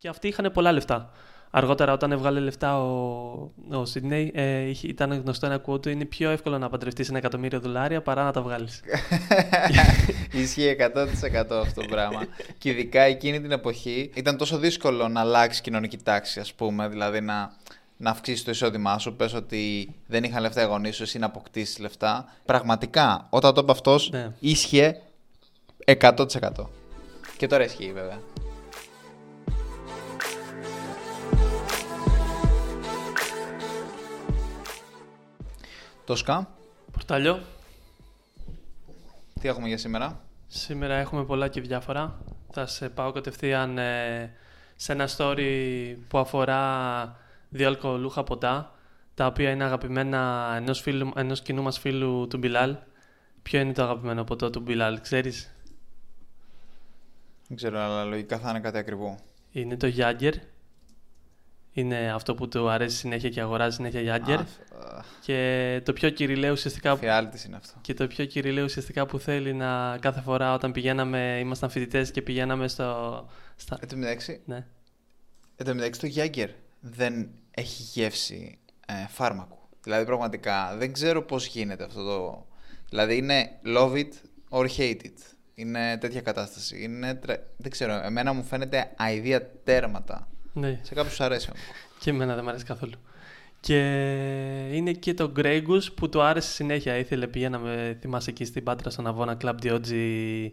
Και αυτοί είχαν πολλά λεφτά. Αργότερα, όταν έβγαλε λεφτά ο, ο Σίδνεϊ, ε, ήταν γνωστό ένα quote είναι πιο εύκολο να παντρευτείς ένα εκατομμύριο δολάρια παρά να τα βγάλεις. Ισχύει 100% αυτό το πράγμα. και ειδικά εκείνη την εποχή ήταν τόσο δύσκολο να αλλάξεις κοινωνική τάξη, ας πούμε, δηλαδή να, να αυξήσεις το εισόδημά σου. Πες ότι δεν είχαν λεφτά οι γονείς σου, εσύ να αποκτήσεις λεφτά. Πραγματικά, όταν το είπε αυτός, ναι. ίσχυε 100%. Και τώρα ισχύει βέβαια. Τόσκα. Πορτάλιο. Τι έχουμε για σήμερα; Σήμερα έχουμε πολλά και διάφορα. Θα σε πάω κατευθείαν ε, σε ένα story που αφορά δύο αλκοολούχα ποτά, τα οποία είναι αγαπημένα ενός, φίλου, ενός κοινού μας φίλου του Μπιλάλ. Ποιο είναι το αγαπημένο ποτό του Μπιλάλ, ξέρεις; Δεν ξέρω, αλλά λογικά θα είναι κάτι ακριβό. Είναι το Γιάγκερ είναι αυτό που του αρέσει συνέχεια και αγοράζει συνέχεια Γιάγκερ. Και το πιο κυριλαίο ουσιαστικά. Φιάλτη είναι αυτό. Και το πιο κυριλαίο ουσιαστικά που θέλει να κάθε φορά όταν πηγαίναμε, ήμασταν φοιτητές και πηγαίναμε στο. Στα... Εν τω μεταξύ. Ναι. Εν τω μεταξύ το Γιάγκερ δεν έχει γεύση ε, φάρμακου. Δηλαδή πραγματικά δεν ξέρω πώς γίνεται αυτό το. Δηλαδή είναι love it or hate it. Είναι τέτοια κατάσταση. Είναι... Δεν ξέρω, εμένα μου φαίνεται αηδία τέρματα. Ναι. Σε κάποιους αρέσει Και εμένα δεν μου αρέσει καθόλου. Και είναι και το Γκρέγκου που του άρεσε συνέχεια. Ήθελε, πηγαίναμε, θυμάσαι εκεί στην Πάτρα στον Αβώνα Club Dioggi.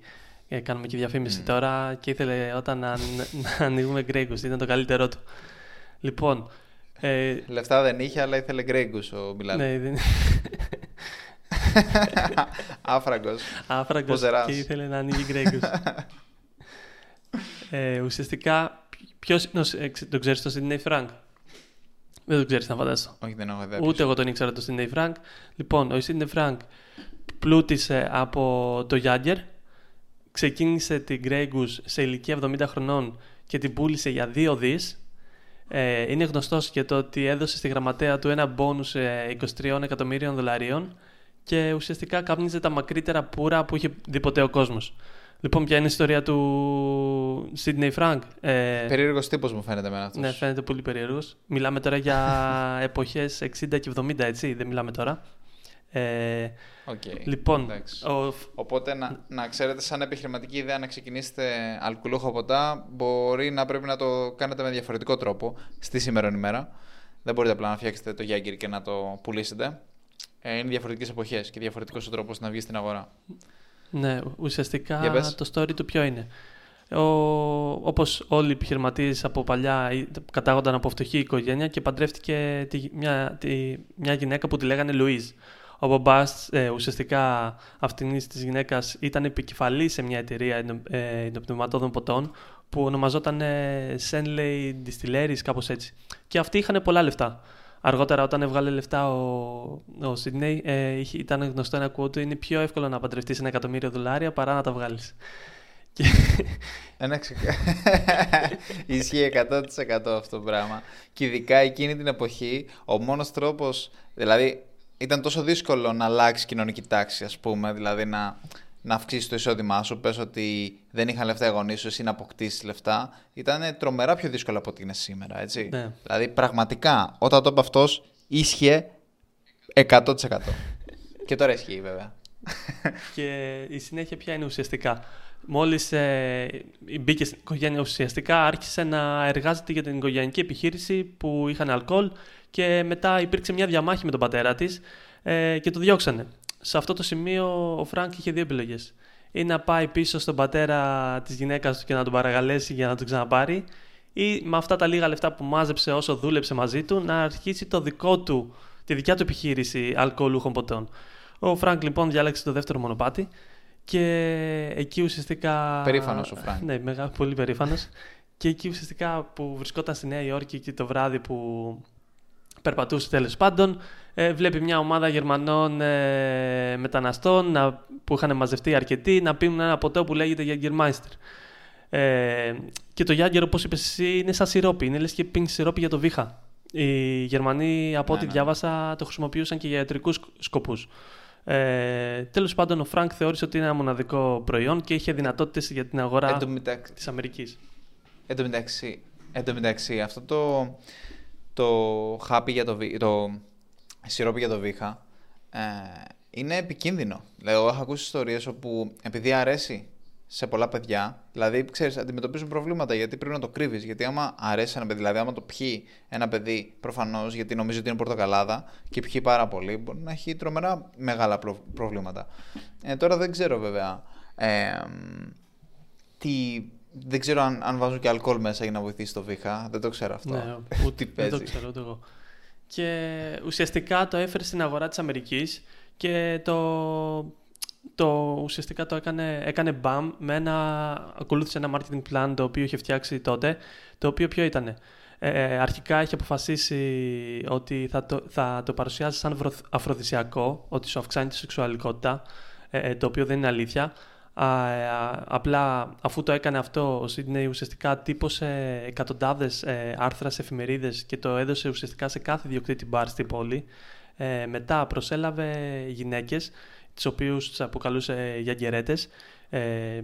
Ε, κάνουμε και διαφήμιση τώρα και ήθελε όταν να, να ανοίγουμε Γκρέγκου. Ήταν το καλύτερό του. Λοιπόν. Ε... Λεφτά δεν είχε, αλλά ήθελε Γκρέγκου ο Μιλάνο. Ναι, δεν... Άφραγκος. Άφραγκος και ήθελε να ανοίγει Γκρέγκου. ε, ουσιαστικά Ποιος τον ξέρεις το Sydney Frank. Δεν τον ξέρεις, να φαντάσω. Όχι, δεν έχω ιδέα. Ούτε εγώ τον ήξερα το Sydney Frank. Λοιπόν, ο Sydney Frank πλούτησε από το Jagger. Ξεκίνησε την Grey Goose σε ηλικία 70 χρονών και την πούλησε για 2 δις. Ε, είναι γνωστός και το ότι έδωσε στη γραμματέα του ένα μπόνους 23 εκατομμύριων δολαρίων και ουσιαστικά κάπνιζε τα μακρύτερα πουρα που είχε δει ποτέ ο κόσμος. Λοιπόν, ποια είναι η ιστορία του Σίδνεϊ Φρανκ; Ε... Περίεργος τύπος μου φαίνεται εμένα αυτός. Ναι, φαίνεται πολύ περίεργος. Μιλάμε τώρα για εποχές 60 και 70, έτσι. Δεν μιλάμε τώρα. Ε, okay. Λοιπόν, ο... Οπότε να, να ξέρετε, σαν επιχειρηματική ιδέα να ξεκινήσετε αλκοολούχο ποτά, μπορεί να πρέπει να το κάνετε με διαφορετικό τρόπο στη σήμερα ημέρα. Δεν μπορείτε απλά να φτιάξετε το Γιάγκερ και να το πουλήσετε. Ε, είναι διαφορετικές εποχές και διαφορετικός ο τρόπος να βγει στην αγορά. Ναι, ουσιαστικά το story του ποιο είναι. Ο, όπως όλοι οι επιχειρηματίες από παλιά κατάγονταν από φτωχή οικογένεια και παντρεύτηκε τη, μια, τη, μια γυναίκα που τη λέγανε Λουίζ. Ο μπαμπάς ε, ουσιαστικά αυτήν της γυναίκας ήταν επικεφαλής σε μια εταιρεία ε, ποτών που ονομαζόταν ε, Senley Distilleries, κάπως έτσι. Και αυτοί είχαν πολλά λεφτά. Αργότερα, όταν έβγαλε λεφτά ο, ο Σίδνεϊ, ε, ήταν γνωστό ένα quote είναι πιο εύκολο να παντρευτείς ένα εκατομμύριο δολάρια παρά να τα βγάλεις. Και... Ένα Ισχύει 100% αυτό το πράγμα. Και ειδικά εκείνη την εποχή, ο μόνος τρόπος. Δηλαδή, ήταν τόσο δύσκολο να αλλάξεις κοινωνική τάξη, ας πούμε. Δηλαδή, να, να αυξήσεις το εισόδημά σου. Πες ότι δεν είχαν λεφτά οι γονείς σου, εσύ να αποκτήσεις λεφτά. Ήταν τρομερά πιο δύσκολο από ό,τι είναι σήμερα, έτσι. Ναι. Δηλαδή, πραγματικά, όταν το είπε αυτός, ίσχυε 100%. και τώρα ισχύει, βέβαια. και η συνέχεια ποια είναι ουσιαστικά; Μόλις ε, μπήκε στην οικογένεια, ουσιαστικά άρχισε να εργάζεται για την οικογενειακή επιχείρηση που είχαν αλκοόλ και μετά υπήρξε μια διαμάχη με τον πατέρα της ε, και το διώξανε σε αυτό το σημείο ο Φρανκ είχε δύο επιλογές. Ή να πάει πίσω στον πατέρα της γυναίκας του και να τον παρακαλέσει για να τον ξαναπάρει, ή με αυτά τα λίγα λεφτά που μάζεψε όσο δούλεψε μαζί του να αρχίσει το δικό του, τη δικιά του επιχείρηση αλκοολούχων ποτών. Ο Φρανκ λοιπόν διάλεξε το δεύτερο μονοπάτι και εκεί ουσιαστικά. Περήφανος ο Φρανκ. Ναι, μεγά, πολύ περήφανος. και εκεί ουσιαστικά που βρισκόταν στη Νέα Υόρκη εκεί το βράδυ που περπατούσε τέλος πάντων, ε, βλέπει μια ομάδα Γερμανών ε, μεταναστών να, που είχαν μαζευτεί αρκετοί να πίνουν ένα ποτό που λέγεται Jägermeister. Ε, και το Jäger, όπως είπες εσύ, είναι σαν σιρόπι. Είναι λες και πίνει σιρόπι για το βήχα. Οι Γερμανοί, από ό,τι ναι, ναι. διάβασα, το χρησιμοποιούσαν και για ιατρικούς σκοπούς. Ε, Τέλος πάντων, ο Φρανκ θεώρησε ότι είναι ένα μοναδικό προϊόν και είχε δυνατότητες για την αγορά της Αμερικής. Εν τω μεταξύ, Εν τω μεταξύ, αυτό το, το χάπι για το, βι- το σιρόπι για το βήχα ε, είναι επικίνδυνο. Δηλαδή, εγώ έχω ακούσει ιστορίες όπου επειδή αρέσει σε πολλά παιδιά, δηλαδή, ξέρεις, αντιμετωπίζουν προβλήματα γιατί πρέπει να το κρύβεις. Γιατί άμα αρέσει ένα παιδί, δηλαδή άμα το πιει ένα παιδί προφανώς γιατί νομίζει ότι είναι πορτοκαλάδα και πιει πάρα πολύ, μπορεί να έχει τρομερά μεγάλα προ- προβλήματα. Ε, τώρα δεν ξέρω βέβαια ε, τι, δεν ξέρω αν, αν βάζουν και αλκοόλ μέσα για να βοηθήσει το βήχα. Δεν το ξέρω αυτό. Ναι, Τι ούτε, δεν το παίζεις; ξέρω ούτε εγώ. Και ουσιαστικά το έφερε στην αγορά της Αμερικής και το, το ουσιαστικά το έκανε, έκανε BAM με ένα, ακολούθησε ένα marketing plan το οποίο είχε φτιάξει τότε, το οποίο ποιο ήτανε. Ε, αρχικά είχε αποφασίσει ότι θα το, θα το παρουσιάζει σαν βρο- αφροδισιακό, ότι σου αυξάνει τη σεξουαλικότητα, ε, ε, το οποίο δεν είναι αλήθεια. Α, ε, α, απλά αφού το έκανε αυτό, ο Sydney ουσιαστικά τύπωσε εκατοντάδες ε, άρθρας σε εφημερίδες και το έδωσε ουσιαστικά σε κάθε διοκτήτη μπαρ στην πόλη. Ε, μετά προσέλαβε γυναίκες, τις οποίους τις αποκαλούσε γιαγκερέτες ε,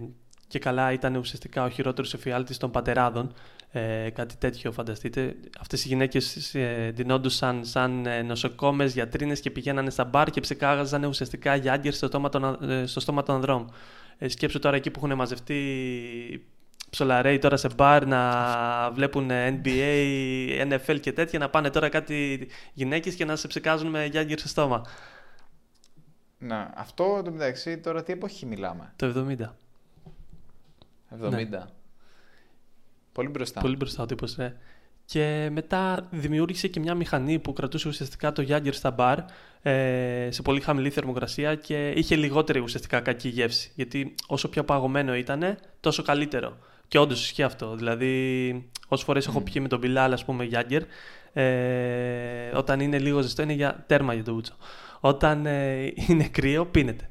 και καλά ήταν ουσιαστικά ο χειρότερος εφιάλτης των πατεράδων. Ε, κάτι τέτοιο φανταστείτε. Αυτές οι γυναίκες ε, ντυνόντουσαν σαν ε, νοσοκόμες, γιατρίνες και πηγαίνανε στα μπαρ και ψεκάγαζαν ουσιαστικά γιάγκερ στο, στόμα των, α- ε, στο στόμα των ανδρών. Ε, σκέψου τώρα εκεί που έχουν μαζευτεί ψολαρέοι τώρα σε μπαρ να βλέπουν NBA, NFL και τέτοια, να πάνε τώρα κάτι γυναίκες και να σε ψεκάζουν με γιάγκερ στο στόμα. Ναι, αυτό το μεταξύ τώρα τι εποχή μιλάμε; Το 70. 70. Ναι. Πολύ μπροστά. Πολύ μπροστά ο τύπος, ναι. Και μετά δημιούργησε και μια μηχανή που κρατούσε ουσιαστικά το Γιάγκερ στα μπαρ ε, σε πολύ χαμηλή θερμοκρασία και είχε λιγότερη ουσιαστικά κακή γεύση. Γιατί όσο πιο παγωμένο ήταν, τόσο καλύτερο. Και όντως ισχύει αυτό. Δηλαδή, όσες φορές έχω πιει με τον Μπιλάλ, ας πούμε, Γιάγκερ, ε, όταν είναι λίγο ζεστό είναι για τέρμα για το ούτσο. Όταν ε, είναι κρύο, πίνεται.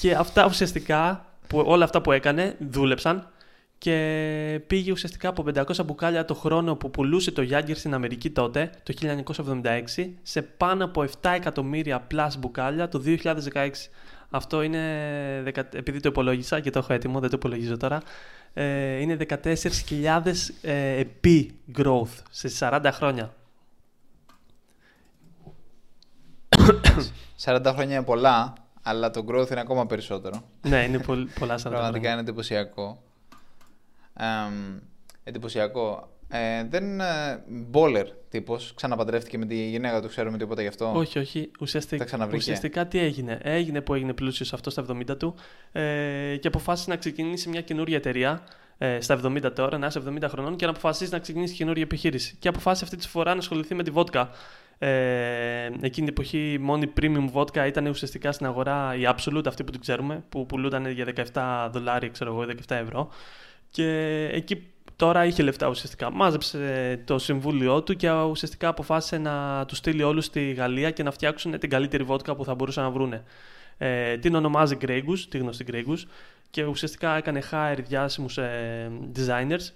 Και αυτά ουσιαστικά, που, όλα αυτά που έκανε, δούλεψαν και πήγε ουσιαστικά από 500 μπουκάλια το χρόνο που πουλούσε το Γιάγκερ στην Αμερική τότε, το 1976, σε πάνω από 7 εκατομμύρια plus μπουκάλια το 2016. Αυτό είναι, δεκα- επειδή το υπολόγισα και το έχω έτοιμο, δεν το υπολογίζω τώρα, ε, είναι 14.000 ε, επί growth σε 40 χρόνια. 40 χρόνια είναι πολλά, αλλά το growth είναι ακόμα περισσότερο. ναι, είναι πολύ, πολλά 40 Πραγματικά χρόνια. είναι εντυπωσιακό. Εμ, εντυπωσιακό. Ε, δεν μπόλερ τύπος, ξαναπαντρεύτηκε με τη γυναίκα του, ξέρουμε τίποτα γι' αυτό. Όχι, όχι. Ουσιαστικά, Τα ξαναβρήκε. ουσιαστικά τι έγινε; Έγινε που έγινε πλούσιος αυτό στα 70 του ε, και αποφάσισε να ξεκινήσει μια καινούργια εταιρεία ε, στα 70 τώρα, να είσαι 70 χρονών και να αποφασίσεις να ξεκινήσεις καινούργια επιχείρηση. Και αποφάσισε αυτή τη φορά να ασχοληθεί με τη βότκα. Ε, εκείνη την εποχή η μόνη premium βότκα ήταν ουσιαστικά στην αγορά η Absolute, αυτή που την ξέρουμε, που πουλούνταν για 17 δολάρια, ξέρω εγώ, 17 ευρώ. Και εκεί τώρα είχε λεφτά ουσιαστικά. Μάζεψε το συμβούλιο του και ουσιαστικά αποφάσισε να του στείλει όλους στη Γαλλία και να φτιάξουν την καλύτερη βότκα που θα μπορούσαν να βρούνε. Ε, την ονομάζει Grey Goose, τη γνωστή Grey Goose, και ουσιαστικά έκανε hire διάσημους ε, designers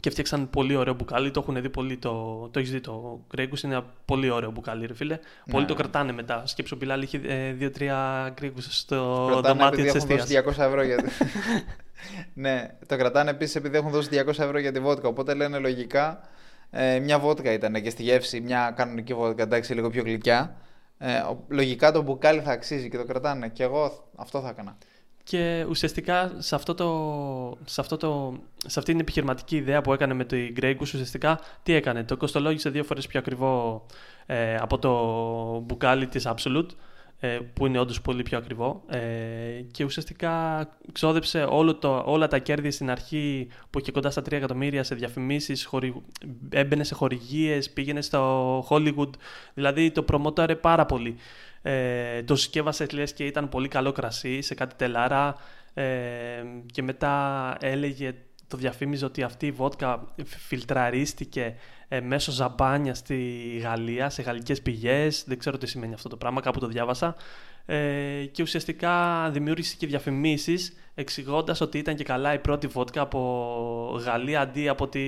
και φτιάξαν πολύ ωραίο μπουκάλι. Το έχουν δει πολύ. Το, το έχεις δει το Grey Goose, είναι ένα πολύ ωραίο μπουκάλι, ρε φίλε. Πολλοί το κρατάνε μετά. Σκέψου, ο Μπιλάλ είχε ε, δύο-τρία Grey Goose στο Κρατάνε δωμάτιο επειδή της έχουν αιστεία. δώσει 200 ευρώ για... ναι, το κρατάνε επίσης επειδή έχουν δώσει 200 ευρώ για τη βότκα. Οπότε λένε λογικά ε, μια βότκα ήταν και στη γεύση μια κανονική βότκα, εντάξει, λίγο πιο γλυκιά. Ε, ο- λογικά το μπουκάλι θα αξίζει και το κρατάνε. Και εγώ αυτό θα έκανα. Και ουσιαστικά σε, αυτό το, σε, αυτό το, σε αυτή την επιχειρηματική ιδέα που έκανε με το Grey Goose, ουσιαστικά τι έκανε. Το κοστολόγησε δύο φορές πιο ακριβό ε, από το μπουκάλι της Absolute, ε, που είναι όντως πολύ πιο ακριβό. Ε, και ουσιαστικά ξόδεψε όλο το, όλα τα κέρδη στην αρχή που είχε κοντά στα 3 εκατομμύρια σε διαφημίσεις, χορη, έμπαινε σε χορηγίες, πήγαινε στο Hollywood, δηλαδή το προμόταρε πάρα πολύ. Ε, το συσκεύασε λες και ήταν πολύ καλό κρασί σε κάτι τελάρα ε, και μετά έλεγε, το διαφήμιζε ότι αυτή η βότκα φιλτραρίστηκε ε, μέσω ζαμπάνια στη Γαλλία, σε γαλλικές πηγές, δεν ξέρω τι σημαίνει αυτό το πράγμα, κάπου το διάβασα ε, και ουσιαστικά δημιούργησε και διαφημίσεις εξηγώντας ότι ήταν και καλά η πρώτη βότκα από Γαλλία αντί από τη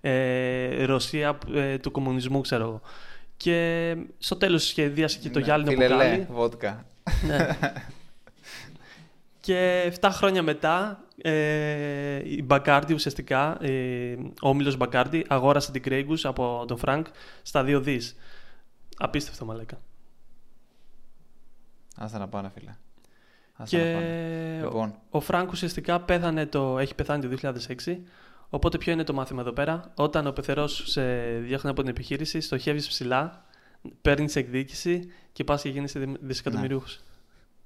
ε, Ρωσία ε, του κομμουνισμού ξέρω εγώ. Και στο τέλος σχεδίασε και το Ναι, γυάλινο φιλελέ, μπουκάλι. βότκα. Ναι. Και 7 χρόνια μετά, ε, η Bacardi ουσιαστικά, ε, ο όμιλος Bacardi, αγόρασε την Grey Goose από τον Φρανκ στα 2 δις. Απίστευτο μαλάκα. Άστα να πάνε, φίλε. Άστα Και να πάνε. Λοιπόν, ο Φρανκ ουσιαστικά πέθανε το, έχει πεθάνει το 2006. Οπότε ποιο είναι το μάθημα εδώ πέρα; Όταν ο πεθερός σε διώχνει από την επιχείρηση, στοχεύεις ψηλά, παίρνεις εκδίκηση και πας και γίνεσαι δι- δισεκατομμυρίουχος.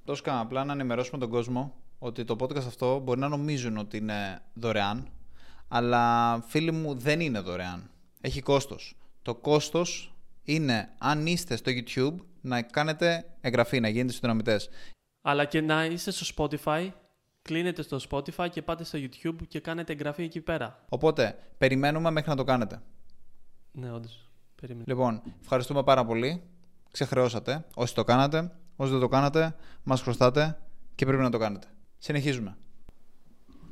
τόσο κάνα απλά να ενημερώσουμε τον κόσμο ότι το podcast αυτό μπορεί να νομίζουν ότι είναι δωρεάν, αλλά φίλοι μου δεν είναι δωρεάν. Έχει κόστος. Το κόστος είναι αν είστε στο YouTube να κάνετε εγγραφή, να γίνετε συνδρομητές. Αλλά και να είστε στο Spotify, κλείνετε στο Spotify και πάτε στο YouTube και κάνετε εγγραφή εκεί πέρα. Οπότε, περιμένουμε μέχρι να το κάνετε. Ναι, όντως. Περίμενε. Λοιπόν, ευχαριστούμε πάρα πολύ. Ξεχρεώσατε. Όσοι το κάνατε, όσοι δεν το κάνατε, μας χρωστάτε και πρέπει να το κάνετε. Συνεχίζουμε.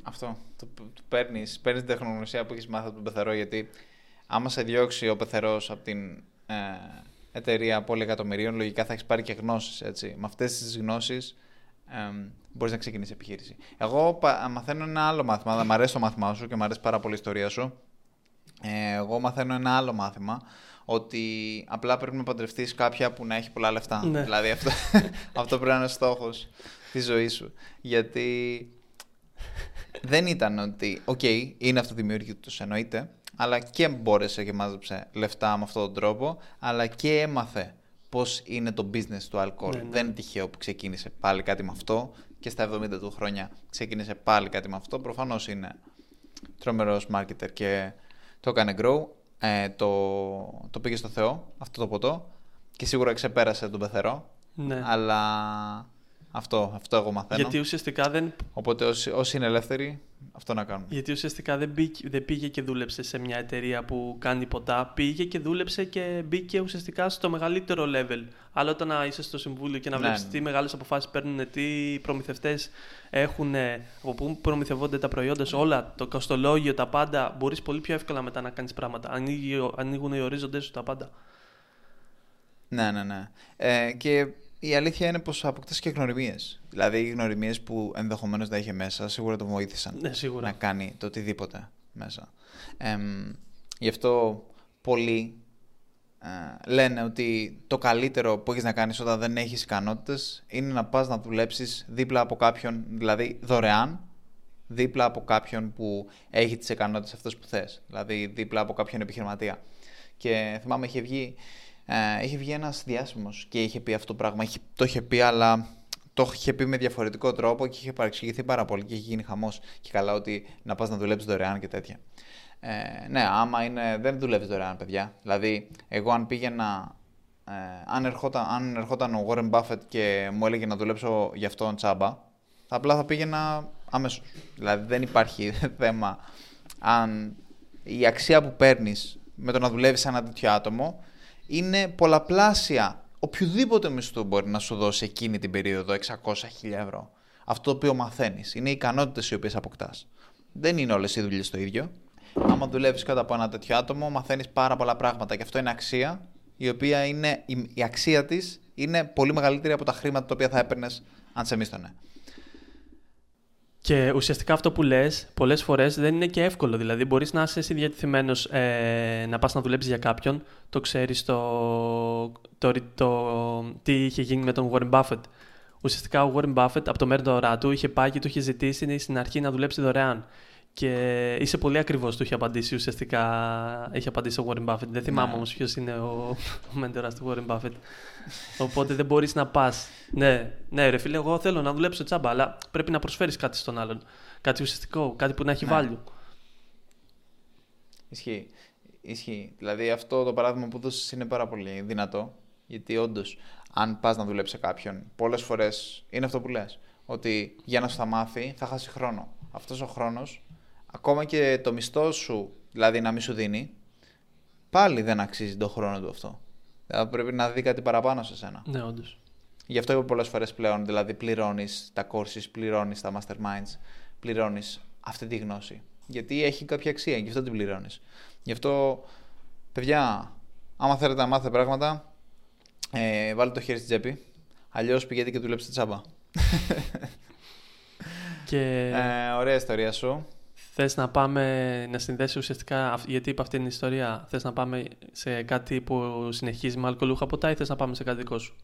Αυτό. Το, το παίρνεις, παίρνεις την τεχνογνωσία που έχεις μάθει από τον Πεθερό γιατί άμα σε διώξει ο Πεθερός από την ε, εταιρεία εκατομμυρίων, λογικά θα έχεις πάρει και γνώσεις, έτσι. Με αυτές τις γνώσεις ε, μπορείς να ξεκινήσεις επιχείρηση. Εγώ πα- μαθαίνω ένα άλλο μάθημα, μ' αρέσει το μάθημά σου και μ' αρέσει πάρα πολύ η ιστορία σου. Ε, εγώ μαθαίνω ένα άλλο μάθημα ότι απλά πρέπει να παντρευτείς κάποια που να έχει πολλά λεφτά. Ναι. Δηλαδή αυτό, αυτό πρέπει να είναι ο στόχος τη ζωή σου. Γιατί δεν ήταν ότι, οκ, είναι αυτοδημιούργητο, εννοείται, αλλά και μπόρεσε και μάζεψε λεφτά με αυτόν τον τρόπο, αλλά και έμαθε πώς είναι το business του αλκοόλ. Ναι, ναι. Δεν είναι τυχαίο που ξεκίνησε πάλι κάτι με αυτό και στα 70 του χρόνια ξεκίνησε πάλι κάτι με αυτό. Προφανώς είναι τρομερός marketer και το έκανε grow, ε, το, το πήγε στο Θεό αυτό το ποτό και σίγουρα ξεπέρασε τον πεθερό, Ναι. αλλά αυτό, αυτό εγώ μαθαίνω. Γιατί ουσιαστικά δεν Οπότε όσοι, όσοι είναι ελεύθεροι, αυτό να κάνουν. Γιατί ουσιαστικά δεν, μπήκε, δεν πήγε και δούλεψε σε μια εταιρεία που κάνει ποτά. Πήγε και δούλεψε και μπήκε ουσιαστικά στο μεγαλύτερο level. Άλλο όταν να είσαι στο συμβούλιο και να Ναι, βλέπεις ναι. τι μεγάλες αποφάσεις παίρνουν, τι προμηθευτές έχουν, από πού προμηθευόνται τα προϊόντα σου, όλα, το κοστολόγιο, τα πάντα. Μπορείς πολύ πιο εύκολα μετά να κάνεις πράγματα. Ανοίγει, ο- ανοίγουν οι ορίζοντέ σου τα πάντα. Ναι, ναι, ναι. Ε, και η αλήθεια είναι πως αποκτάς και γνωριμίες. Δηλαδή οι γνωριμίες που ενδεχομένως να είχε μέσα σίγουρα τον βοήθησαν Ναι, σίγουρα. να κάνει το οτιδήποτε μέσα. Εμ, γι' αυτό πολλοί ε, λένε ότι το καλύτερο που έχεις να κάνεις όταν δεν έχεις ικανότητες είναι να πας να δουλέψεις δίπλα από κάποιον, δηλαδή δωρεάν, δίπλα από κάποιον που έχει τις ικανότητες αυτές που θες. Δηλαδή δίπλα από κάποιον επιχειρηματία. Και θυμάμαι είχε βγει, ε, είχε βγει ένας διάσημος και είχε πει αυτό το πράγμα. Είχε, το είχε πει αλλά το είχε πει με διαφορετικό τρόπο και είχε παρεξηγηθεί πάρα πολύ και είχε γίνει χαμός. Και καλά ότι να πας να δουλέψεις δωρεάν και τέτοια. Ε, ναι, άμα είναι, δεν δουλεύεις δωρεάν, παιδιά. Δηλαδή, εγώ αν πήγαινα. Ε, αν, ερχόταν, αν ερχόταν ο Warren Buffett και μου έλεγε να δουλέψω για αυτόν τσάμπα, θα απλά θα πήγαινα αμέσως. Δηλαδή, δεν υπάρχει θέμα αν η αξία που παίρνεις με το να δουλεύεις σε ένα τέτοιο άτομο είναι πολλαπλάσια οποιοδήποτε μισθού μπορεί να σου δώσει εκείνη την περίοδο 600.000 ευρώ. Αυτό το οποίο μαθαίνεις είναι οι ικανότητες οι οποίες αποκτάς. Δεν είναι όλες οι δουλειές το ίδιο. Άμα δουλεύεις κάτω από ένα τέτοιο άτομο, μαθαίνεις πάρα πολλά πράγματα και αυτό είναι αξία η οποία είναι, η, η αξία της είναι πολύ μεγαλύτερη από τα χρήματα τα οποία θα έπαιρνες αν σε μίσθωνε. Και ουσιαστικά αυτό που λες, πολλές φορές δεν είναι και εύκολο. Δηλαδή, μπορείς να είσαι εσύ διατεθειμένο ε, να πας να δουλέψεις για κάποιον. Το ξέρεις το, το, το, τι είχε γίνει με τον Warren Buffett. Ουσιαστικά ο Warren Buffett από το μέρο του είχε πάει και του είχε ζητήσει στην αρχή να δουλέψει δωρεάν. Και είσαι πολύ ακριβώ, του είχε απαντήσει. Ουσιαστικά είχε απαντήσει ο Warren Buffett. Δεν θυμάμαι Ναι. όμως ποιος είναι ο, ο μέντορας του Warren Buffett. Οπότε δεν μπορείς να πας. Ναι, ναι, ρε φίλε, εγώ θέλω να δουλέψω τσάμπα, αλλά πρέπει να προσφέρεις κάτι στον άλλον. Κάτι ουσιαστικό, κάτι που να έχει Ναι. value. Ισχύει. Ισχύει. Δηλαδή αυτό το παράδειγμα που δώσεις είναι πάρα πολύ δυνατό. Γιατί όντως, αν πας να δουλέψεις σε κάποιον, πολλές φορές είναι αυτό που λες. Ότι για να σου τα μάθει θα χάσει χρόνο. Αυτός ο χρόνος, ακόμα και το μισθό σου, δηλαδή να μην σου δίνει, πάλι δεν αξίζει τον χρόνο του αυτό. Δηλαδή πρέπει να δει κάτι παραπάνω σε σένα. Ναι, όντως. Γι' αυτό είπα πολλές φορές πλέον, δηλαδή πληρώνεις τα courses, πληρώνεις τα masterminds, πληρώνεις αυτή τη γνώση. Γιατί έχει κάποια αξία, γι' αυτό την πληρώνεις. Γι' αυτό, παιδιά, άμα θέλετε να μάθετε πράγματα, ε, βάλτε το χέρι στην τσέπη. Αλλιώς πηγαίνετε και δουλέψτε τσάμπα. Και Ε, ωραία ιστορία σου. Θες να πάμε να συνδέσεις ουσιαστικά, αυ- γιατί είπα αυτή την ιστορία, θες να πάμε σε κάτι που συνεχίζει με αλκοολούχα ποτά ή θες να πάμε σε κάτι δικό σου;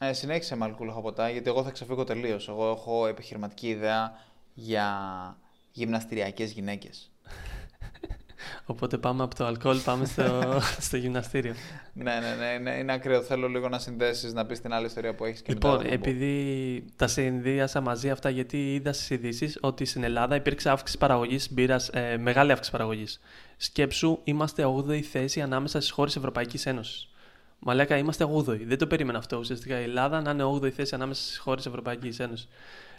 Ε, συνέχισε με αλκοολούχα ποτά, γιατί εγώ θα ξεφύγω τελείως. Εγώ έχω επιχειρηματική ιδέα για γυμναστηριακές γυναίκες. Οπότε πάμε από το αλκοόλ, πάμε στο, στο γυμναστήριο. ναι, ναι, ναι, ναι, είναι ακραίο. Θέλω λίγο να συνδέσεις, να πεις την άλλη ιστορία που έχεις και μετά Λοιπόν, θα το πω. επειδή τα συνδύασα μαζί αυτά, γιατί είδα στις ειδήσεις ότι στην Ελλάδα υπήρξε αύξηση παραγωγής μπύρας, ε, μεγάλη αύξηση παραγωγής. Σκέψου, είμαστε 8η θέση ανάμεσα στις χώρες Ευρωπαϊκής Ένωσης. Μαλάκα, είμαστε 8η. Δεν το περίμενα αυτό. Ουσιαστικά η Ελλάδα να είναι 8η θέση ανάμεσα στις χώρες Ευρωπαϊκής Ένωσης.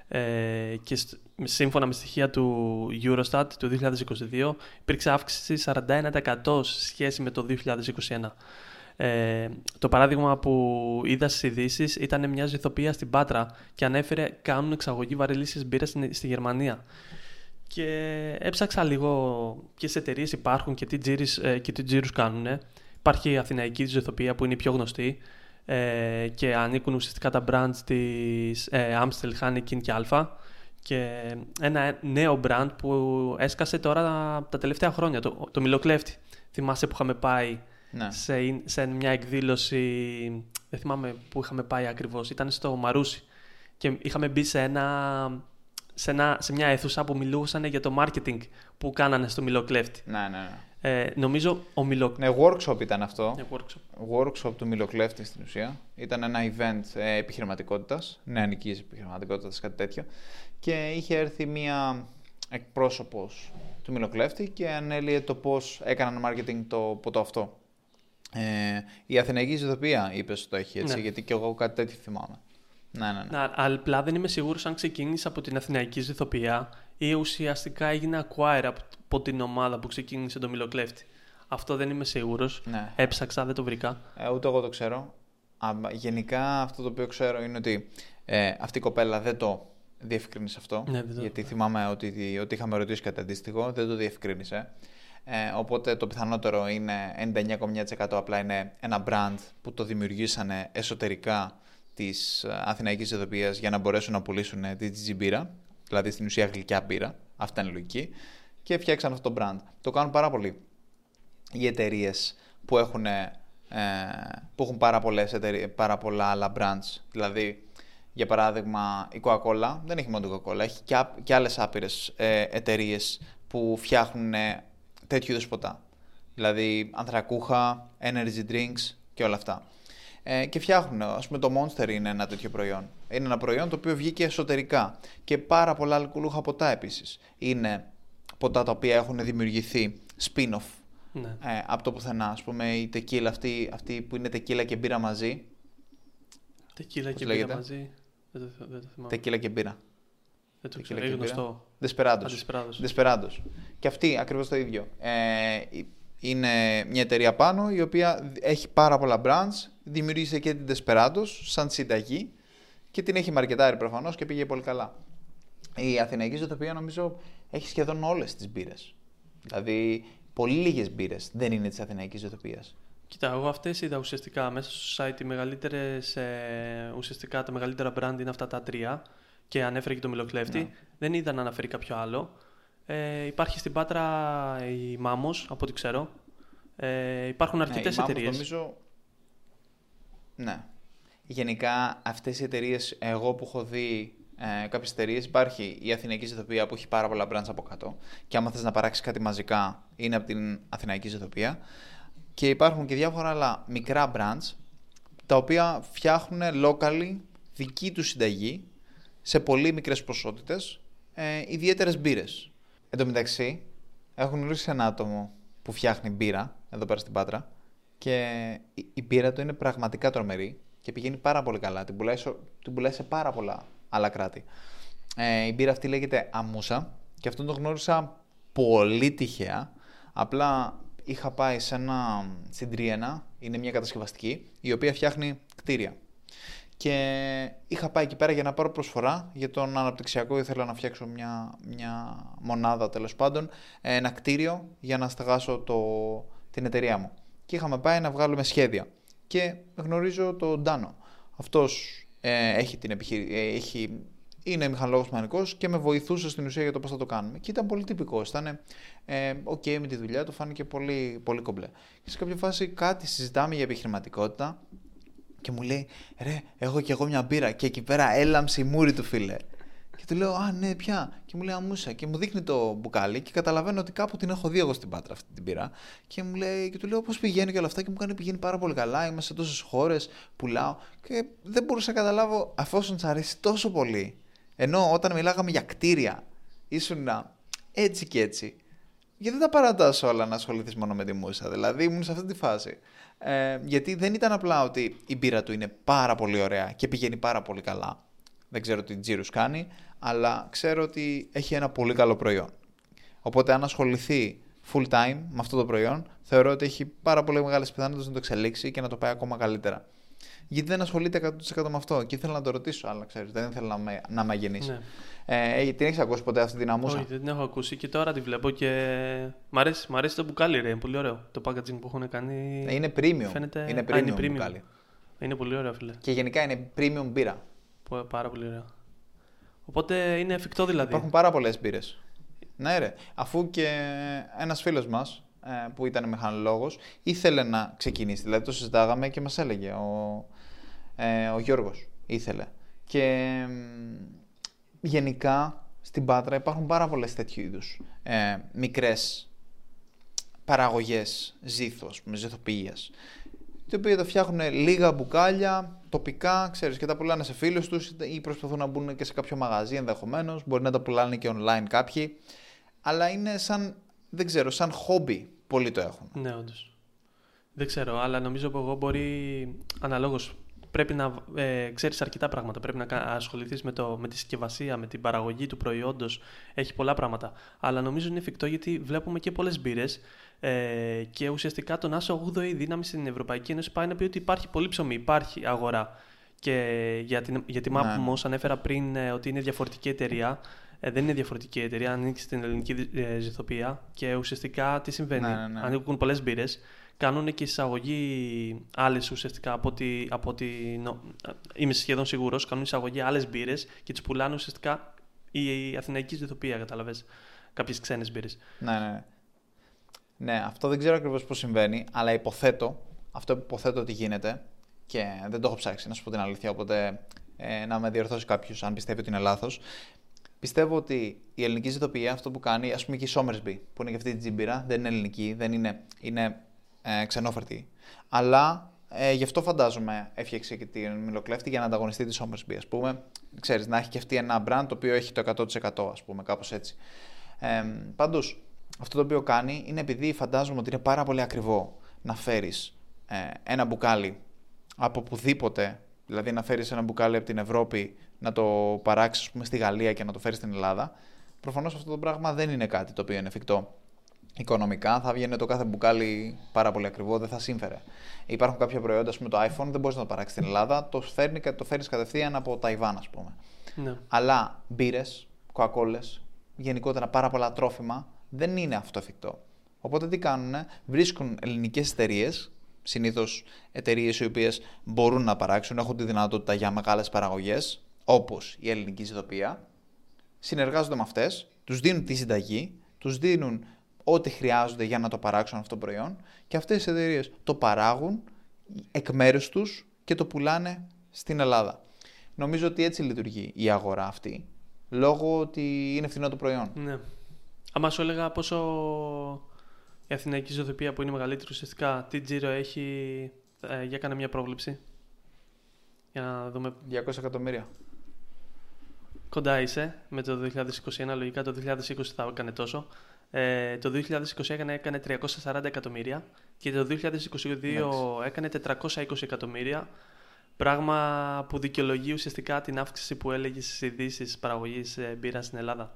Ε, και σ- σύμφωνα με στοιχεία του Eurostat του 2022 υπήρξε αύξηση 41% σε σχέση με το 2021. Ε, το παράδειγμα που είδα στις ειδήσεις ήταν μια ηθοποιία στην Πάτρα και ανέφερε κάνουν εξαγωγή βαρελίσια μπύρας στην, στη Γερμανία. Και έψαξα λίγο ποιες εταιρείες υπάρχουν και τι, τζίρις, ε, και τι τζίρους κάνουν. Υπάρχει η Αθηναϊκή Ζωηθοποιία που είναι η πιο γνωστή ε, και ανήκουν ουσιαστικά τα brands της ε, Amstel, Heineken και Alpha και ένα νέο brand που έσκασε τώρα τα τελευταία χρόνια, το, το Μιλοκλέφτη. Θυμάσαι που είχαμε πάει Ναι. σε, σε μια εκδήλωση, δεν θυμάμαι που είχαμε πάει ακριβώς, ήταν στο Μαρούσι και είχαμε μπει σε, ένα, σε, ένα, σε μια αίθουσα που μιλούσαν για το marketing που κάνανε στο Μιλοκλέφτη. Ναι, ναι, ναι. Ε, νομίζω ο Μιλοκλέφτη... Ναι, workshop ήταν αυτό. workshop. workshop του Μιλοκλέφτη στην ουσία. Ήταν ένα event ε, επιχειρηματικότητας, νεανικής επιχειρηματικότητας, κάτι τέτοιο. Και είχε έρθει μία εκπρόσωπος του Μιλοκλέφτη και ανέλυε το πώς έκαναν marketing το ποτό αυτό. Ε, η Αθηναϊκή Ζωδοπία είπε ότι το έχει έτσι, Ναι. γιατί και εγώ κάτι τέτοιο θυμάμαι. Ναι, ναι, ναι. Να, αλλά απλά δεν είμαι σίγουρος αν ξεκίνησε από την Αθηναϊκή Ζηθοποιία ή ουσιαστικά έγινε acquire από, από την ομάδα που ξεκίνησε το Μιλοκλέφτη. Αυτό δεν είμαι σίγουρος. ναι. Έψαξα, δεν το βρήκα. Ε, ούτε εγώ το ξέρω. Α, γενικά αυτό το οποίο ξέρω είναι ότι ε, αυτή η κοπέλα δεν το διευκρίνησε αυτό. Ναι, δεν το- γιατί θυμάμαι ότι, ότι είχαμε ρωτήσει κάτι αντίστοιχο, δεν το διευκρίνησε. Ε, οπότε το πιθανότερο είναι 99,9% απλά είναι ένα brand που το δημιουργήσανε εσωτερικά της ε, Αθηναϊκής Ειδοποιίας για να μπορέσουν να πουλήσουν ε, τη GG μπύρα, δηλαδή στην ουσία γλυκιά μπύρα, αυτά είναι λογική, και φτιάξαν αυτό το brand. Το κάνουν πάρα πολύ οι εταιρείες που έχουν, ε, που έχουν πάρα, πολλές εταιρείες, πάρα πολλά άλλα brands. Δηλαδή, για παράδειγμα, η Coca-Cola δεν έχει μόνο την Coca-Cola, έχει και, ά- και άλλες άπειρες ε, εταιρείες που φτιάχνουν ε, τέτοιου είδους ποτά. Δηλαδή, ανθρακούχα, energy drinks και όλα αυτά. Ε, και φτιάχνουν, ας πούμε το Monster είναι ένα τέτοιο προϊόν. Είναι ένα προϊόν το οποίο βγήκε εσωτερικά. Και πάρα πολλά αλκοολούχα ποτά επίσης. Είναι ποτά τα οποία έχουν δημιουργηθεί spin-off Ναι. ε, από το πουθενά. Ας πούμε η τεκίλα αυτή, αυτή που είναι τεκίλα και μπύρα μαζί. Τεκίλα Πώς και λέγεται; μπύρα μαζί. Δεν το, δεν το θυμάμαι. Τεκίλα και μπύρα. Δεν το tequila ξέρω. και Είναι μπύρα. γνωστό. Desperados. Αντισπράδος. Desperados. Και αυτή ακριβώς το ίδιο. Ε, είναι μια εταιρεία πάνω η οποία έχει πάρα πολλά brands. Δημιούργησε και την Desperados σαν συνταγή και την έχει μαρκετάρει προφανώς και πήγε πολύ καλά. Η Αθηναϊκή Ζωοτοπία νομίζω έχει σχεδόν όλες τις μπύρες. Δηλαδή πολύ λίγες μπύρες δεν είναι της Αθηναϊκής Ζωοτοπίας. Κοίτα, εγώ αυτές είδα ουσιαστικά μέσα στο site. Οι μεγαλύτερες, ε, ουσιαστικά τα μεγαλύτερα brand είναι αυτά τα τρία και ανέφερε και το Μιλοκλέφτη. Ναι. Δεν είδα να αναφέρει κάποιο άλλο. Ε, υπάρχει στην Πάτρα η Μάμος, από ό,τι ξέρω. Ε, υπάρχουν αρκετές Ναι, η Mammoth εταιρείες. Νομίζω... Ναι. Γενικά αυτές οι εταιρείες, εγώ που έχω δει ε, κάποιες εταιρείες, υπάρχει η Αθηναϊκή Ζητοπία που έχει πάρα πολλά brands από κάτω και άμα θες να παράξεις κάτι μαζικά είναι από την Αθηναϊκή Ζητοπία και υπάρχουν και διάφορα άλλα μικρά brands τα οποία φτιάχνουν locally δική τους συνταγή σε πολύ μικρές ποσότητες ε, ιδιαίτερες μπύρες. Εν τω μεταξύ, έχω γνωρίσει ένα άτομο που φτιάχνει μπύρα εδώ πέρα στην Πάτρα και η, η μπύρα του είναι πραγματικά τρομερή και πηγαίνει πάρα πολύ καλά. Την πουλάει, σε- την πουλάει σε πάρα πολλά άλλα κράτη. Ε, η μπύρα αυτή λέγεται Αμούσα και αυτόν τον γνώρισα πολύ τυχαία. Απλά είχα πάει σε ένα, στην Τριένα, είναι μια κατασκευαστική, η οποία φτιάχνει κτίρια. Και είχα πάει εκεί πέρα για να πάρω προσφορά για τον αναπτυξιακό. Ήθελα να φτιάξω μια, μια μονάδα τέλος πάντων, ένα κτίριο για να στεγάσω το, την εταιρεία μου. Και είχαμε πάει να βγάλουμε σχέδια. Και γνωρίζω τον Ντάνο. Αυτός ε, έχει την επιχείρη... ε, έχει... είναι μηχανολόγος μηχανικός και με βοηθούσε στην ουσία για το πώς θα το κάνουμε. Και ήταν πολύ τυπικό. Ήταν ε, OK με τη δουλειά του, φάνηκε πολύ, πολύ κομπλέ. Και σε κάποια φάση κάτι συζητάμε για επιχειρηματικότητα και μου λέει Ρε, έχω κι εγώ μια μπύρα. Και εκεί πέρα έλαμψε η μούρη του, φίλε. Και του λέω Α, ναι, πια. Και μου λέει Αμούσα. Και μου δείχνει το μπουκάλι και καταλαβαίνω ότι κάπου την έχω δει εγώ στην πάτρα αυτή την πύρα. Και μου λέει και του λέω Πώς πηγαίνει και όλα αυτά. Και μου κάνει πηγαίνει πάρα πολύ καλά. Είμαι σε τόσες χώρες, πουλάω. Και δεν μπορούσα να καταλάβω αφόσον σ' αρέσει τόσο πολύ. Ενώ όταν μιλάγαμε για κτίρια, ήσουν έτσι και έτσι. Γιατί δεν τα παρατάς όλα να ασχοληθείς μόνο με τη μουσα. Δηλαδή ήμουν σε αυτή τη φάση. Ε, γιατί δεν ήταν απλά ότι η μπύρα του είναι πάρα πολύ ωραία και πηγαίνει πάρα πολύ καλά. Δεν ξέρω τι τζίρους κάνει, αλλά ξέρω ότι έχει ένα πολύ καλό προϊόν. Οπότε αν ασχοληθεί full time με αυτό το προϊόν, θεωρώ ότι έχει πάρα πολύ μεγάλες πιθανότητες να το εξελίξει και να το πάει ακόμα καλύτερα. Γιατί δεν ασχολείται 100% με αυτό. Και ήθελα να το ρωτήσω, αλλά ξέρεις, δεν ήθελα να με, να με αγενήσει. Ναι. Ε, την έχεις ακούσει ποτέ αυτή την αμούσα. Όχι, δεν την έχω ακούσει και τώρα τη βλέπω και μ' αρέσει, μ αρέσει το μπουκάλι, ρε. Είναι πολύ ωραίο. Το packaging που έχουν κάνει. Ε, είναι premium. Φαίνεται... Είναι premium, Α, είναι premium. μπουκάλι. Είναι πολύ ωραίο, φίλε. Και γενικά είναι premium μπύρα. Πάρα πολύ ωραίο. Οπότε είναι εφικτό δηλαδή. Υπάρχουν πάρα πολλές μπύρες. Ναι, ρε. Αφού και ένας φίλος μας ε, που ήταν μηχανολόγος ήθελε να ξεκινήσει. Δηλαδή το συζητάγαμε και μας έλεγε ο, ε, ο Γιώργος ήθελε. Και γενικά στην Πάτρα υπάρχουν πάρα πολλές τέτοιου είδους ε, μικρές παραγωγές ζήθος, με ζηθοποιίας οι οποίοι τα φτιάχνουν λίγα μπουκάλια, τοπικά, ξέρεις, και τα πουλάνε σε φίλους τους ή προσπαθούν να μπουν και σε κάποιο μαγαζί ενδεχομένως. μπορεί να τα πουλάνε και online κάποιοι, αλλά είναι σαν, δεν ξέρω, σαν χόμπι πολλοί το έχουν. Ναι, όντως. Δεν ξέρω, αλλά νομίζω που εγώ μπορεί αναλόγως. Πρέπει να ε, ξέρεις αρκετά πράγματα. Πρέπει να ασχοληθείς με, με τη συσκευασία, με την παραγωγή του προϊόντος. Έχει πολλά πράγματα. Αλλά νομίζω είναι εφικτό γιατί βλέπουμε και πολλές μπύρες. Ε, και ουσιαστικά το να είσαι 8η δύναμη στην Ευρωπαϊκή Ένωση πάει να πει ότι υπάρχει πολύ ψωμί, υπάρχει αγορά. Και για, την, για τη μάπη μου, ανέφερα πριν ε, ότι είναι διαφορετική εταιρεία, ε, δεν είναι διαφορετική εταιρεία, ανήκει στην ελληνική ε, ζηθοποιία και ουσιαστικά τι συμβαίνει. Ναι, ναι, ναι. Ανήκουν πολλές μπύρες, κάνουν και εισαγωγή άλλες ουσιαστικά από ότι. Από ότι νο, είμαι σχεδόν σίγουρος, κάνουν εισαγωγή άλλες μπύρες και τις πουλάνε ουσιαστικά η, η αθηναϊκή ζηθοποιία, κατάλαβες. Κάποιες ξένες μπύρες. Ναι, ναι, ναι. Ναι, αυτό δεν ξέρω ακριβώς πώς συμβαίνει, αλλά υποθέτω, αυτό υποθέτω ότι γίνεται και δεν το έχω ψάξει να σου πω την αλήθεια, οπότε ε, να με διορθώσει κάποιος αν πιστεύει ότι είναι λάθος. Πιστεύω ότι η ελληνική ζητοποιία αυτό που κάνει, ας πούμε και η Σόμερσμπι, που είναι και αυτή τη τζιμπήρα, δεν είναι ελληνική, δεν είναι, είναι ε, ξενόφερτη. Αλλά ε, γι' αυτό φαντάζομαι έφτιαξε και την Μιλοκλέφτη για να ανταγωνιστεί τη Σόμερσμπι, ας πούμε. Ξέρεις, να έχει και αυτή ένα brand το οποίο έχει το 100% ας πούμε, κάπως έτσι. Ε, Πάντω, αυτό το οποίο κάνει είναι επειδή φαντάζομαι ότι είναι πάρα πολύ ακριβό να φέρεις ε, ένα μπουκάλι από οπουδήποτε, δηλαδή να φέρεις ένα μπουκάλι από την Ευρώπη να το παράξεις πούμε, στη Γαλλία και να το φέρεις στην Ελλάδα, προφανώς αυτό το πράγμα δεν είναι κάτι το οποίο είναι εφικτό. Οικονομικά θα βγαίνει το κάθε μπουκάλι πάρα πολύ ακριβό, δεν θα σύμφερε. Υπάρχουν κάποια προϊόντα, με το iPhone δεν μπορείς να το παράξεις στην Ελλάδα, το φέρνει το φέρνεις κατευθείαν από Ταϊβάν, ας πούμε. Ναι. Αλλά μπύρες, κοκακόλες, γενικότερα πάρα πολλά τρόφιμα δεν είναι αυτό εφικτό. Οπότε τι κάνουν, βρίσκουν ελληνικές εταιρείες συνήθως εταιρείες οι οποίες μπορούν να παράξουν, έχουν τη δυνατότητα για μεγάλες παραγωγές, όπως η ελληνική ζητοπία, συνεργάζονται με αυτές, τους δίνουν τη συνταγή, τους δίνουν ό,τι χρειάζονται για να το παράξουν αυτό το προϊόν και αυτές οι εταιρείες το παράγουν εκ μέρους τους και το πουλάνε στην Ελλάδα. Νομίζω ότι έτσι λειτουργεί η αγορά αυτή, λόγω ότι είναι φθηνό το προϊόν. Ναι. Αν σου έλεγα πόσο η Αθηναϊκή Ζωοτροπία που είναι μεγαλύτερη ουσιαστικά, τι τζίρο έχει, ε, για κάνε μια πρόβλεψη. Για να δούμε. 200 εκατομμύρια. Κοντά είσαι με το 2021, λογικά το 2020 θα έκανε τόσο. Ε, το 2020 έκανε, έκανε 340 εκατομμύρια και το 2022 έκανε 420 εκατομμύρια. Πράγμα που δικαιολογεί ουσιαστικά την αύξηση που έλεγες στις ειδήσεις παραγωγής ε, μπύρας στην Ελλάδα.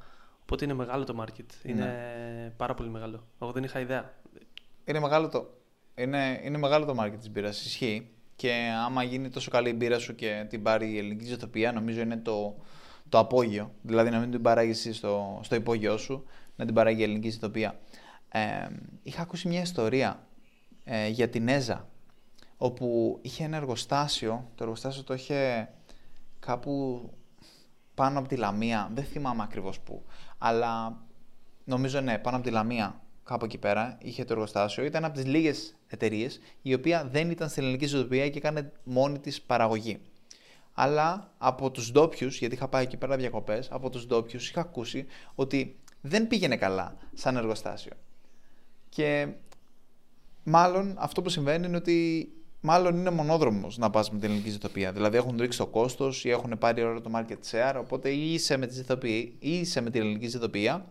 Οπότε είναι μεγάλο το market. Είναι ναι. πάρα πολύ μεγάλο. Εγώ δεν είχα ιδέα. Είναι μεγάλο το, είναι, είναι μεγάλο το market της μπύρας. Ισχύει. Και άμα γίνει τόσο καλή η μπύρα σου και την πάρει η ελληνική ζωτοπία, νομίζω είναι το, το απόγειο. Δηλαδή να μην την παράγεις εσύ στο, στο υπόγειό σου, να την παράγει η ελληνική ζωτοπία. Ε, είχα ακούσει μια ιστορία ε, για την ΕΖΑ, όπου είχε ένα εργοστάσιο. Το εργοστάσιο το είχε κάπου πάνω από τη Λαμία, δεν θυμάμαι ακριβώς πού, αλλά νομίζω ναι, πάνω από τη Λαμία, κάπου εκεί πέρα, είχε το εργοστάσιο. Ήταν από τις λίγες εταιρείες η οποία δεν ήταν στην ελληνική ζωοτροφία και έκανε μόνη της παραγωγή. Αλλά από τους ντόπιους, γιατί είχα πάει εκεί πέρα διακοπές, από τους ντόπιους είχα ακούσει ότι δεν πήγαινε καλά σαν εργοστάσιο. Και μάλλον αυτό που συμβαίνει είναι ότι μάλλον είναι μονόδρομος να πας με την ελληνική ζητοπία. Δηλαδή έχουν ρίξει το κόστος ή έχουν πάρει όλο το market share. Οπότε ή είσαι με, τη ή είσαι με την ελληνική ζητοπία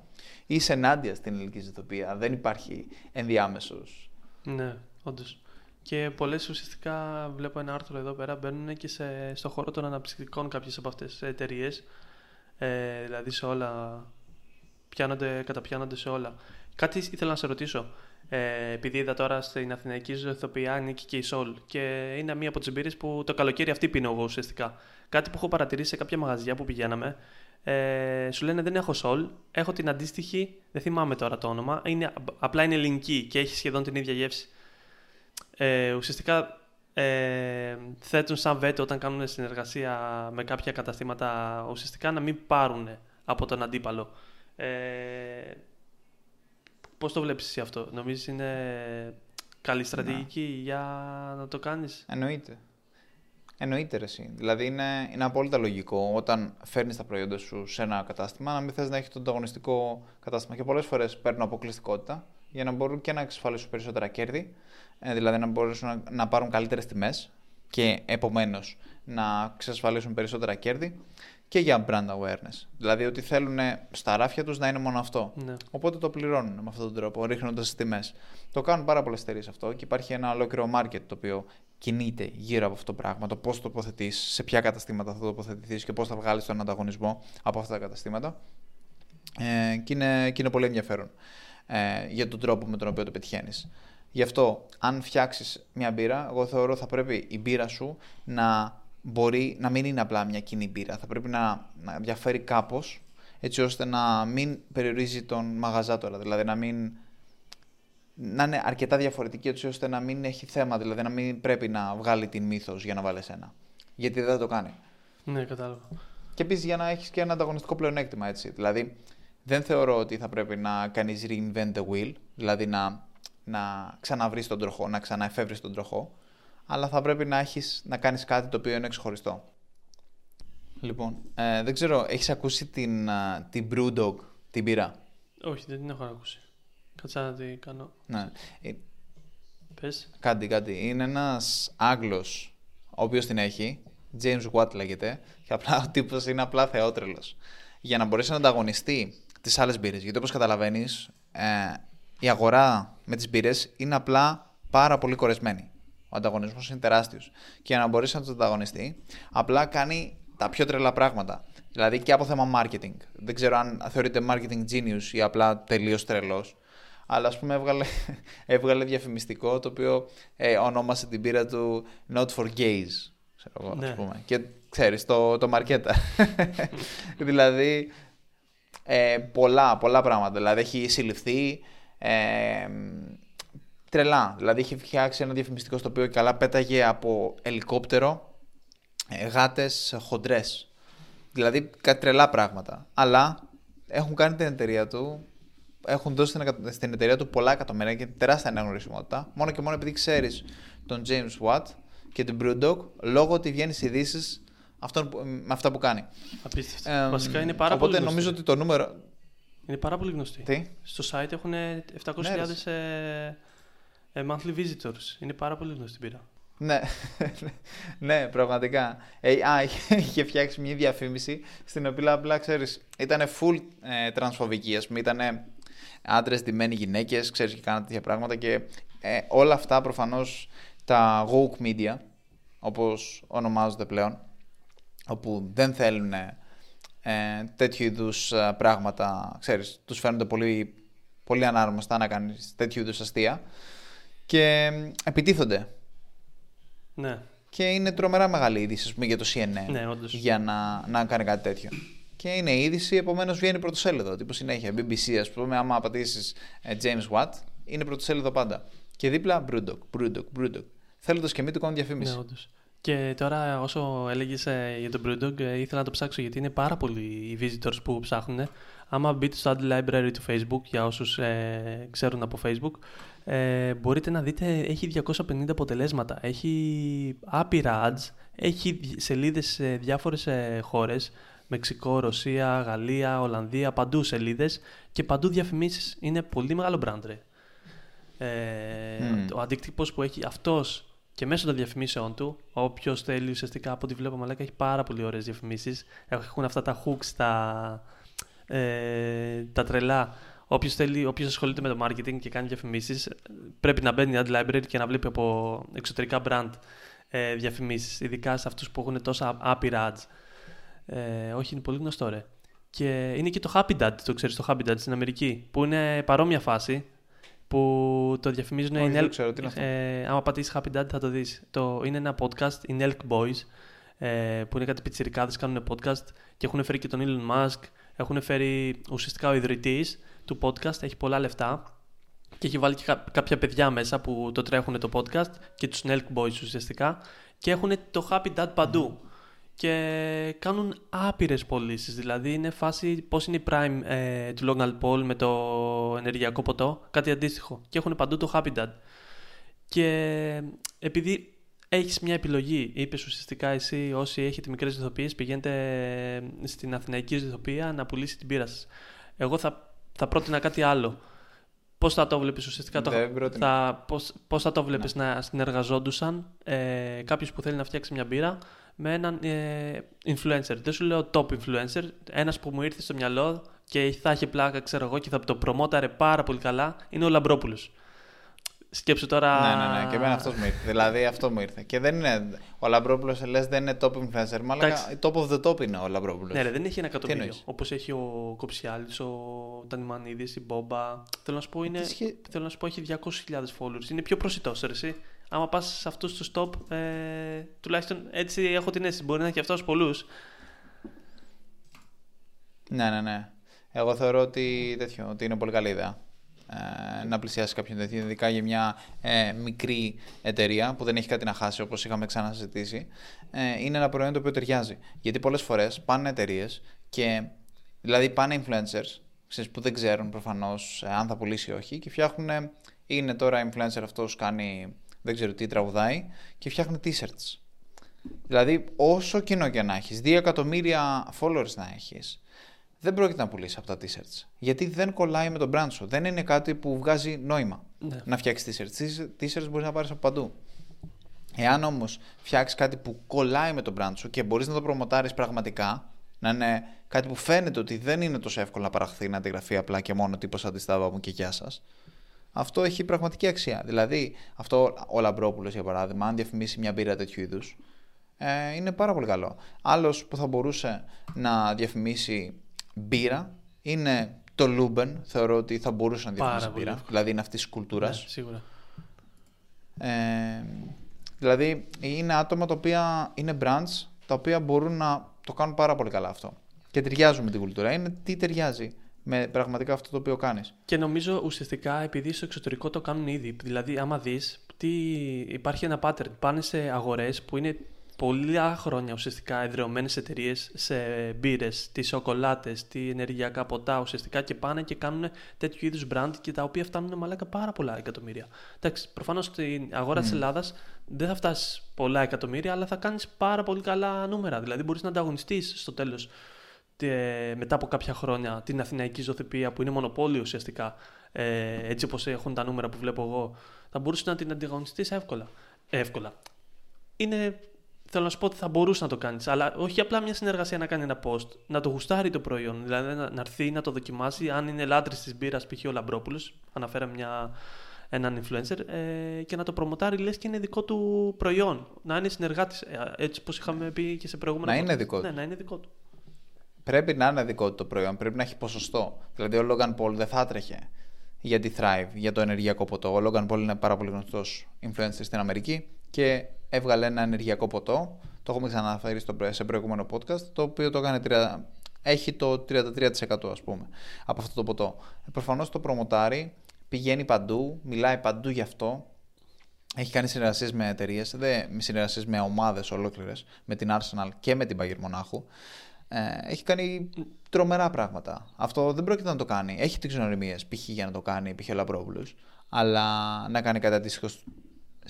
ή είσαι ενάντια στην ελληνική ζητοπία. Δεν υπάρχει ενδιάμεσος. Ναι, όντως. Και πολλές ουσιαστικά βλέπω ένα άρθρο εδώ πέρα μπαίνουν και σε, στο χώρο των αναψυκτικών κάποιες από αυτές τις εταιρείες. Ε, δηλαδή σε όλα. Πιάνονται, καταπιάνονται σε όλα. Κάτι ήθελα να σε ρωτήσω. Ε, επειδή είδα τώρα στην Αθηναϊκή Ζωηθοποιία ανήκει και η Σολ και είναι μία από τις εμπειρίες που το καλοκαίρι αυτή πίνω εγώ ουσιαστικά. Κάτι που έχω παρατηρήσει σε κάποια μαγαζιά που πηγαίναμε. Ε, σου λένε δεν έχω Σολ, έχω την αντίστοιχη, δεν θυμάμαι τώρα το όνομα, είναι, απλά είναι ελληνική και έχει σχεδόν την ίδια γεύση. Ε, ουσιαστικά ε, θέτουν σαν βέτο όταν κάνουν συνεργασία με κάποια καταστήματα ουσιαστικά να μην πάρουν από τον αντίπαλο. Ε, Πώς το βλέπεις εσύ αυτό, Νομίζεις είναι καλή στρατηγική για να το κάνεις; Εννοείται. Εννοείται εσύ. Δηλαδή είναι, είναι απόλυτα λογικό όταν φέρνεις τα προϊόντα σου σε ένα κατάστημα να μην θες να έχει το ανταγωνιστικό κατάστημα. Και πολλές φορές παίρνουν αποκλειστικότητα για να μπορούν και να εξασφαλίσουν περισσότερα κέρδη, ε, δηλαδή να μπορούν να, να πάρουν καλύτερες τιμές και επομένως να εξασφαλίσουν περισσότερα κέρδη και για brand awareness. Δηλαδή ότι θέλουν στα ράφια τους να είναι μόνο αυτό. Ναι. Οπότε το πληρώνουν με αυτόν τον τρόπο, ρίχνοντας τις τιμές. Το κάνουν πάρα πολλές εταιρείες αυτό και υπάρχει ένα ολόκληρο market το οποίο κινείται γύρω από αυτό το πράγμα. Το πώς τοποθετείς, σε ποια καταστήματα θα τοποθετηθείς και πώς θα βγάλεις τον ανταγωνισμό από αυτά τα καταστήματα. Ε, και, είναι, και είναι πολύ ενδιαφέρον ε, για τον τρόπο με τον οποίο το πετυχαίνεις. Γι' αυτό, αν φτιάξεις μια μπύρα, εγώ θεωρώ θα πρέπει η μπύρα σου να μπορεί να μην είναι απλά μια κοινή μπύρα. Θα πρέπει να, να διαφέρει κάπως έτσι ώστε να μην περιορίζει τον μαγαζάτορα. Δηλαδή να μην. να είναι αρκετά διαφορετική έτσι ώστε να μην έχει θέμα. Δηλαδή να μην πρέπει να βγάλει την μύθος για να βάλει ένα. Γιατί δεν θα το κάνει. Ναι, κατάλαβα. Και επίσης για να έχεις και ένα ανταγωνιστικό πλεονέκτημα έτσι. Δηλαδή δεν θεωρώ ότι θα πρέπει να κάνεις reinvent the wheel, δηλαδή να, να ξαναβρεις τον τροχό, να ξαναεφεύρεις τον τροχό αλλά θα πρέπει να, έχεις, να κάνεις κάτι το οποίο είναι εξχωριστό. Λοιπόν, ε, δεν ξέρω, έχεις ακούσει την, την Brewdog, την πύρα; Όχι, δεν την έχω ακούσει. Κάτσα να την κάνω. Ναι. Ε, Πες. Κάτι, κάτι. Είναι ένας Άγγλος, ο οποίος την έχει, James Watt λέγεται, και απλά ο τύπος είναι απλά θεότρελος. Για να μπορέσει να ανταγωνιστεί τις άλλες μπύρες. Γιατί όπως καταλαβαίνεις, ε, η αγορά με τις μπύρες είναι απλά πάρα πολύ κορεσμένη. Ο ανταγωνισμός είναι τεράστιος. Και για να μπορέσει να το ανταγωνιστεί, απλά κάνει τα πιο τρελά πράγματα. Δηλαδή και από θέμα marketing. Δεν ξέρω αν θεωρείται marketing genius ή απλά τελείως τρελός. Αλλά ας πούμε έβγαλε, έβγαλε διαφημιστικό το οποίο ε, ονόμασε την πύρα του Not for Gays. Ξέρω εγώ, ναι. πούμε. Και ξέρεις, το, το μαρκέτα. δηλαδή ε, πολλά, πολλά πράγματα. Δηλαδή έχει συλληφθεί. Ε, τρελά. Δηλαδή είχε φτιάξει ένα διαφημιστικό στο οποίο καλά πέταγε από ελικόπτερο ε, γάτες χοντρές. Δηλαδή κάτι τρελά πράγματα. Αλλά έχουν κάνει την εταιρεία του, έχουν δώσει στην εταιρεία του πολλά εκατομμύρια και τεράστια αναγνωρισιμότητα. Μόνο και μόνο επειδή ξέρεις τον James Watt και την Brewdog, λόγω ότι βγαίνει ειδήσεις με αυτά που κάνει. Απίστευτο. Ε, Βασικά είναι πάρα οπότε πολύ νομίζω ότι το νούμερο. Είναι πάρα πολύ γνωστή. Τι; Στο site έχουν 700.000 ναι, ε, monthly visitors. Είναι πάρα πολύ γνωστή πύρα. Ναι, ναι, πραγματικά. Ε, α, είχε φτιάξει μια διαφήμιση στην οποία απλά ξέρεις, ήταν full ε, τρανσφοβική. Α πούμε, ήταν άντρες, ντυμένοι γυναίκες, ξέρεις και κάνατε τέτοια πράγματα και ε, όλα αυτά προφανώς τα woke media, όπως ονομάζονται πλέον, όπου δεν θέλουν ε, τέτοιου είδους ε, πράγματα, ξέρεις, τους φαίνονται πολύ, πολύ ανάρμοστα να κάνεις τέτοιου είδους αστεία και επιτίθονται. Ναι. Και είναι τρομερά μεγάλη είδηση πούμε, για το CNN ναι, όντως. για να, να κάνει κάτι τέτοιο. Και είναι είδηση, επομένως βγαίνει πρωτοσέλιδο. Τύπου συνέχεια. BBC, ας πούμε, άμα απαντήσει ε, James Watt, είναι πρωτοσέλιδο πάντα. Και δίπλα Brewdog, Brewdog, Brewdog. Θέλοντας και μη του κάνουν διαφήμιση. Ναι, όντως. Και τώρα, όσο έλεγες για τον Brewdog, ε, ήθελα να το ψάξω γιατί είναι πάρα πολλοί οι visitors που ψάχνουν. Άμα μπείτε στο ad library του Facebook, για όσους ε, ξέρουν από Facebook, ε, μπορείτε να δείτε, έχει 250 αποτελέσματα. Έχει άπειρα ads, έχει σελίδες σε διάφορες ε, χώρες. Μεξικό, Ρωσία, Γαλλία, Ολλανδία, παντού σελίδες και παντού διαφημίσεις. Είναι πολύ μεγάλο brand, ρε. Ε, Ο αντίκτυπος που έχει αυτός και μέσω των διαφημίσεων του, όποιος θέλει ουσιαστικά από ό,τι βλέπω, μαλάκα έχει πάρα πολύ ωραίες διαφημίσεις. Έχουν αυτά τα hooks, τα, ε, τα τρελά. Όποιος θέλει, όποιος ασχολείται με το marketing και κάνει διαφημίσεις, πρέπει να μπαίνει ad library και να βλέπει από εξωτερικά brand ε, διαφημίσεις, ειδικά σε αυτούς που έχουν τόσα άπειρα ads. Ε, όχι, είναι πολύ γνωστό, ρε. Και είναι και το Happy Dad, το ξέρεις το Happy Dad στην Αμερική, που είναι παρόμοια φάση που το διαφημίζουν. Όχι, δεν ξέρω, τι είναι αυτό. Ε, άμα πατήσεις Happy Dad θα το δεις. Το, είναι ένα podcast, οι Elk Boys, ε, που είναι κάτι πιτσιρικάδες, κάνουν podcast και έχουν φέρει και τον Elon Musk. Έχουν φέρει ουσιαστικά ο ιδρυτής του podcast, έχει πολλά λεφτά και έχει βάλει και κάποια παιδιά μέσα που το τρέχουν το podcast και τους Elk Boys ουσιαστικά και έχουν το Happy Dad παντού και κάνουν άπειρες πωλήσεις. Δηλαδή είναι φάση πώς είναι η Prime ε, του Logan Paul με το ενεργειακό ποτό, κάτι αντίστοιχο. Και έχουν παντού το Happy Dad. Και επειδή έχεις μια επιλογή, είπες ουσιαστικά εσύ, όσοι έχετε μικρές δυθοποιίες, πηγαίνετε στην Αθηναϊκή Δυθοπία να πουλήσει την πείρα σας. Εγώ θα, θα πρότεινα κάτι άλλο. Πώς θα το βλέπεις ουσιαστικά, το, θα, πώς, πώς θα το βλέπεις ναι. να συνεργαζόντουσαν ε, κάποιος που θέλει να φτιάξει μια μπύρα με έναν ε, influencer. Δεν σου λέω top influencer, ένας που μου ήρθε στο μυαλό και θα έχει πλάκα, ξέρω εγώ, και θα το προμόταρε πάρα πολύ καλά, είναι ο Λαμπρόπουλος. Σκέψου τώρα. Ναι, ναι, ναι. Και εμένα αυτός μου ήρθε. δηλαδή αυτό μου ήρθε. Και δεν είναι. Ο Λαμπρόπουλος λες δεν είναι top influencer. Μα top of the top είναι ο Λαμπρόπουλος. Ναι, ρε, δεν έχει ένα εκατομμύριο. Όπως έχει ο Κοψιάλης, ο Τανιμανίδης, η Μπόμπα. Θέλω να σου πω, είναι... Θέλω να σου πω έχει 200.000 followers. Είναι πιο προσιτός, εσύ άμα πας σε αυτούς τους top, ε, τουλάχιστον έτσι έχω την αίσθηση. Μπορεί να έχει αυτός πολλούς. Ναι, ναι, ναι. Εγώ θεωρώ ότι, τέτοιο, ότι είναι πολύ καλή ιδέα ε, να πλησιάσει κάποιον τέτοιο, ειδικά για μια ε, μικρή εταιρεία που δεν έχει κάτι να χάσει, όπως είχαμε ξανασυζητήσει. Ε, είναι ένα προϊόν το οποίο ταιριάζει. Γιατί πολλές φορές πάνε εταιρείες και. Δηλαδή πάνε influencers ξέρεις, που δεν ξέρουν προφανώς ε, αν θα πουλήσει ή όχι και φτιάχνουν. Είναι τώρα influencer αυτός κάνει δεν ξέρω τι τραγουδάει και φτιάχνει t-shirts. Δηλαδή, όσο κοινό και να έχεις, 2 εκατομμύρια followers να έχεις, δεν πρόκειται να πουλήσει από τα t-shirts. Γιατί δεν κολλάει με τον brand σου. Δεν είναι κάτι που βγάζει νόημα ναι. να φτιάξεις t-shirts. T-shirts μπορείς να πάρεις από παντού. Εάν όμως φτιάξεις κάτι που κολλάει με τον brand σου και μπορείς να το προμοτάρεις πραγματικά, να είναι κάτι που φαίνεται ότι δεν είναι τόσο εύκολο να παραχθεί, να αντιγραφεί απλά και μόνο τύπος αντιστάβα μου και γεια σας αυτό έχει πραγματική αξία. Δηλαδή, αυτό ο Λαμπρόπουλος, για παράδειγμα, αν διαφημίσει μια μπύρα τέτοιου είδους, ε, είναι πάρα πολύ καλό. Άλλος που θα μπορούσε να διαφημίσει μπύρα είναι το Luben. Θεωρώ ότι θα μπορούσε να διαφημίσει μπύρα. Δηλαδή, είναι αυτής της κουλτούρας. Ναι, σίγουρα. Ε, δηλαδή, είναι άτομα τα οποία είναι brands τα οποία μπορούν να το κάνουν πάρα πολύ καλά αυτό. Και ταιριάζουν με την κουλτούρα. Είναι τι ταιριάζει με πραγματικά αυτό το οποίο κάνεις. Και νομίζω ουσιαστικά επειδή στο εξωτερικό το κάνουν ήδη. Δηλαδή, άμα δεις, υπάρχει ένα pattern. Πάνε σε αγορές που είναι πολλά χρόνια ουσιαστικά εδρεωμένες εταιρείες σε μπύρες, τις σοκολάτες, τι ενεργειακά ποτά ουσιαστικά και πάνε και κάνουν τέτοιου είδους brand και τα οποία φτάνουν μαλάκα πάρα πολλά εκατομμύρια. Εντάξει, προφανώς στην αγορά mm. τη Ελλάδας δεν θα φτάσεις πολλά εκατομμύρια, αλλά θα κάνεις πάρα πολύ καλά νούμερα. Δηλαδή, μπορείς να ανταγωνιστείς στο τέλος μετά από κάποια χρόνια την Αθηναϊκή Ζωθεπία που είναι μονοπόλιο ουσιαστικά, ε, έτσι όπως έχουν τα νούμερα που βλέπω εγώ, θα μπορούσες να την αντιγωνιστείς εύκολα. εύκολα. Είναι, θέλω να σου πω ότι θα μπορούσε να το κάνεις, αλλά όχι απλά μια συνεργασία να κάνει ένα post, να το γουστάρει το προϊόν, δηλαδή να, να έρθει να το δοκιμάσει, αν είναι λάτρης της μπύρας, π.χ. ο Λαμπρόπουλος, αναφέραμε μια, έναν influencer ε, και να το προμοτάρει λες και είναι δικό του προϊόν. Να είναι συνεργάτης, ε, έτσι όπως είχαμε πει και σε προηγούμενα Να είναι δικό Ναι, να είναι δικό του πρέπει να είναι δικό του το προϊόν, πρέπει να έχει ποσοστό. Δηλαδή ο Logan Paul δεν θα έτρεχε για τη Thrive, για το ενεργειακό ποτό. Ο Logan Paul είναι πάρα πολύ γνωστός influencer στην Αμερική και έβγαλε ένα ενεργειακό ποτό. Το έχουμε ξαναφέρει στο, σε προηγούμενο podcast, το οποίο το έκανε έχει το 33% ας πούμε από αυτό το ποτό. Ε, προφανώς το προμοτάρει, πηγαίνει παντού, μιλάει παντού γι' αυτό έχει κάνει συνεργασίες με εταιρείες, συνεργασίες με ομάδες ολόκληρες, με την Arsenal και με την Bayern Μονάχου. Ε, έχει κάνει τρομερά πράγματα. Αυτό δεν πρόκειται να το κάνει. Έχει τις γνωριμίες, π.χ. για να το κάνει, π.χ. ο Λαμπρόπουλος, αλλά να κάνει κάτι αντίστοιχο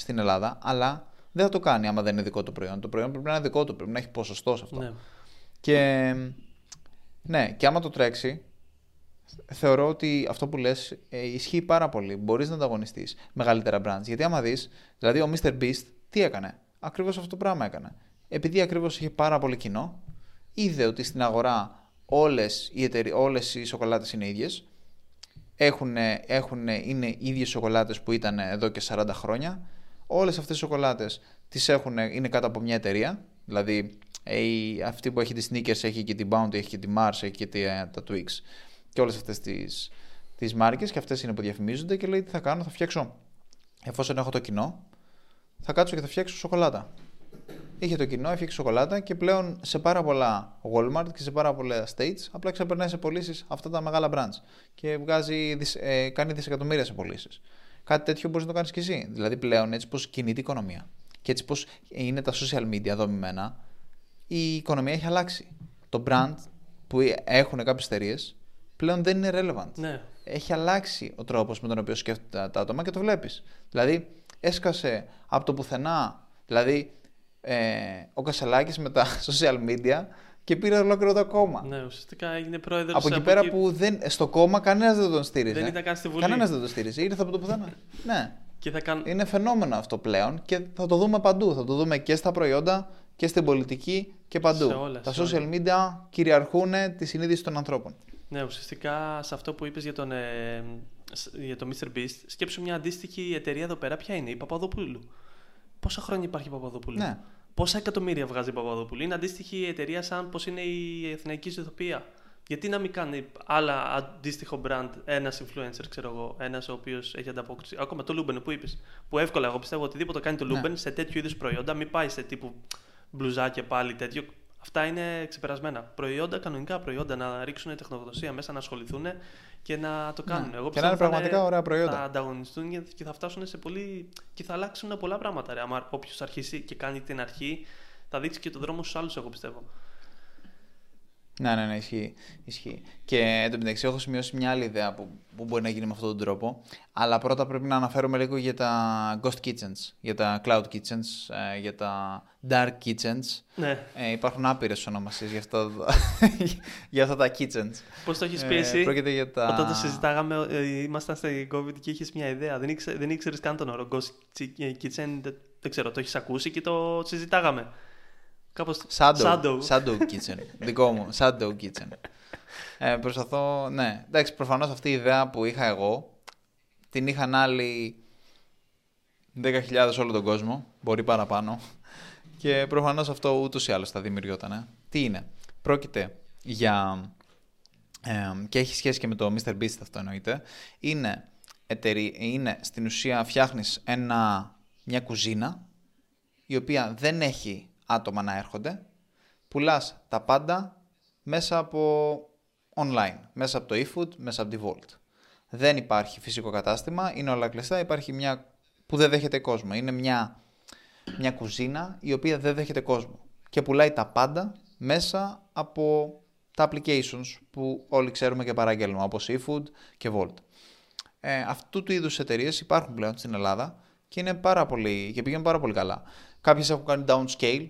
στην Ελλάδα. Αλλά δεν θα το κάνει άμα δεν είναι δικό του προϊόν. Το προϊόν πρέπει να είναι δικό του, πρέπει να έχει ποσοστό σε αυτό. Ναι. Και ναι, και άμα το τρέξει, θεωρώ ότι αυτό που λες ε, ισχύει πάρα πολύ. Μπορείς να ανταγωνιστείς μεγαλύτερα brands. Γιατί άμα δεις, δηλαδή ο Mr. Beast τι έκανε; Ακριβώς αυτό το πράγμα έκανε. Επειδή ακριβώς είχε πάρα πολύ κοινό, είδε ότι στην αγορά όλες οι, εταιρε... όλες οι σοκολάτες είναι ίδιες. Έχουν, έχουν, είναι ίδιες σοκολάτες που ήταν εδώ και 40 χρόνια. Όλες αυτές οι σοκολάτες τις έχουν, είναι κάτω από μια εταιρεία. Δηλαδή η, αυτή που έχει τη Snickers έχει και την Bounty, έχει και τη Mars, έχει και τη, ε, τα Twix και όλες αυτές τις, τις μάρκες και αυτές είναι που διαφημίζονται και λέει τι θα κάνω, θα φτιάξω εφόσον έχω το κοινό θα κάτσω και θα φτιάξω σοκολάτα. Είχε το κοινό, έφτιαξε σοκολάτα και πλέον σε πάρα πολλά Walmart και σε πάρα πολλά states απλά ξεπερνάει σε πωλήσεις αυτά τα μεγάλα brands και βγάζει, ε, κάνει δισεκατομμύρια σε πωλήσεις. Κάτι τέτοιο μπορείς να το κάνεις και εσύ. Δηλαδή πλέον έτσι πώ κινείται η οικονομία και έτσι πώ είναι τα social media δομημένα, η οικονομία έχει αλλάξει. Το brand που έχουν κάποιες εταιρείες πλέον δεν είναι relevant. Ναι. Έχει αλλάξει ο τρόπος με τον οποίο σκέφτονται τα άτομα και το βλέπεις. Δηλαδή, έσκασε από το πουθενά. Δηλαδή, ε, ο Κασελάκης με τα social media και πήρε ολόκληρο το κόμμα. Ναι, ουσιαστικά έγινε πρόεδρος. Από εκεί πέρα που δεν, στο κόμμα κανένας δεν τον στήριζε. Δεν ήταν καν στη Βουλή. Κανένας δεν τον στήριζε. Ήρθε από το πουθενά. ναι. Και θα καν... Είναι φαινόμενο αυτό πλέον και θα το δούμε παντού. Θα το δούμε και στα προϊόντα και στην πολιτική και παντού. Σε όλα, τα σε social media κυριαρχούν τη συνείδηση των ανθρώπων. Ναι, ουσιαστικά σε αυτό που είπες για τον, ε, για το Mr. Beast, σκέψου μια αντίστοιχη εταιρεία εδώ πέρα, ποια είναι, η Παπαδοπούλου. Πόσα χρόνια υπάρχει η Παπαδοπούλου; Ναι. Πόσα εκατομμύρια βγάζει η Παπαδοπούλου. Είναι αντίστοιχη εταιρεία σαν πώς είναι η Εθνική Ζωθοποιία. Γιατί να μην κάνει άλλα αντίστοιχο brand ένας influencer, ξέρω εγώ, ένας ο οποίος έχει ανταπόκριση. Ακόμα το Luben που είπες. Που εύκολα, εγώ πιστεύω οτιδήποτε κάνει το Luben Ναι. σε τέτοιου είδους προϊόντα, μην πάει σε τύπου μπλουζάκια πάλι τέτοιο. Αυτά είναι ξεπερασμένα. Προϊόντα, κανονικά προϊόντα, να ρίξουν τεχνογνωσία μέσα, να ασχοληθούν και να το κάνουν. Εγώ Ναι. Και πιστεύω να είναι θα πραγματικά ωραία προϊόντα. Θα ανταγωνιστούν και θα φτάσουν σε πολύ. και θα αλλάξουν πολλά πράγματα. Ρε. Άμα όποιος αρχίσει και κάνει την αρχή, θα δείξει και τον δρόμο στους άλλους, εγώ πιστεύω. Ναι, ναι, ναι, ισχύει. ισχύει. Και εν τω μεταξύ έχω σημειώσει μια άλλη ιδέα που, που μπορεί να γίνει με αυτόν τον τρόπο. Αλλά πρώτα πρέπει να αναφέρομαι λίγο για τα ghost kitchens, για τα cloud kitchens, ε, για τα dark kitchens. Ναι. Ε, υπάρχουν άπειρες ονομασίες για, αυτά, για αυτά τα kitchens. Πώς το έχεις Ε, πει εσύ; πρόκειται για τα- Όταν το συζητάγαμε, ε, ήμασταν στην COVID και είχες μια ιδέα. Δεν, ήξε, δεν ήξερες καν τον όρο Ghost Kitchen. Δεν, δεν ξέρω, το έχεις ακούσει και το συζητάγαμε; Κάπως. Shadow, shadow kitchen. Δικό μου. Shadow kitchen. Ε, προσπαθώ. Ναι. Εντάξει, προφανώς αυτή η ιδέα που είχα εγώ την είχαν άλλοι 10.000 όλο τον κόσμο. Μπορεί παραπάνω. Και προφανώς αυτό ούτως ή άλλως θα δημιουργιόταν. Τι είναι; Πρόκειται για. Ε, και έχει σχέση και με το Mr. Beast αυτό εννοείται. Είναι, εταιρεία, είναι στην ουσία φτιάχνεις ένα, μια κουζίνα η οποία δεν έχει άτομα να έρχονται. Πουλάς τα πάντα μέσα από online, μέσα από το eFood, μέσα από τη Volt. Δεν υπάρχει φυσικό κατάστημα, είναι όλα κλειστά, υπάρχει μια που δεν δέχεται κόσμο. Είναι μια, μια κουζίνα η οποία δεν δέχεται κόσμο και πουλάει τα πάντα μέσα από τα applications που όλοι ξέρουμε και παραγγέλνουμε, όπως eFood και Volt. Ε, αυτού του είδους εταιρείες υπάρχουν πλέον στην Ελλάδα και, είναι πάρα πολύ, και πηγαίνουν πάρα πολύ καλά. Κάποιες έχουν κάνει downscale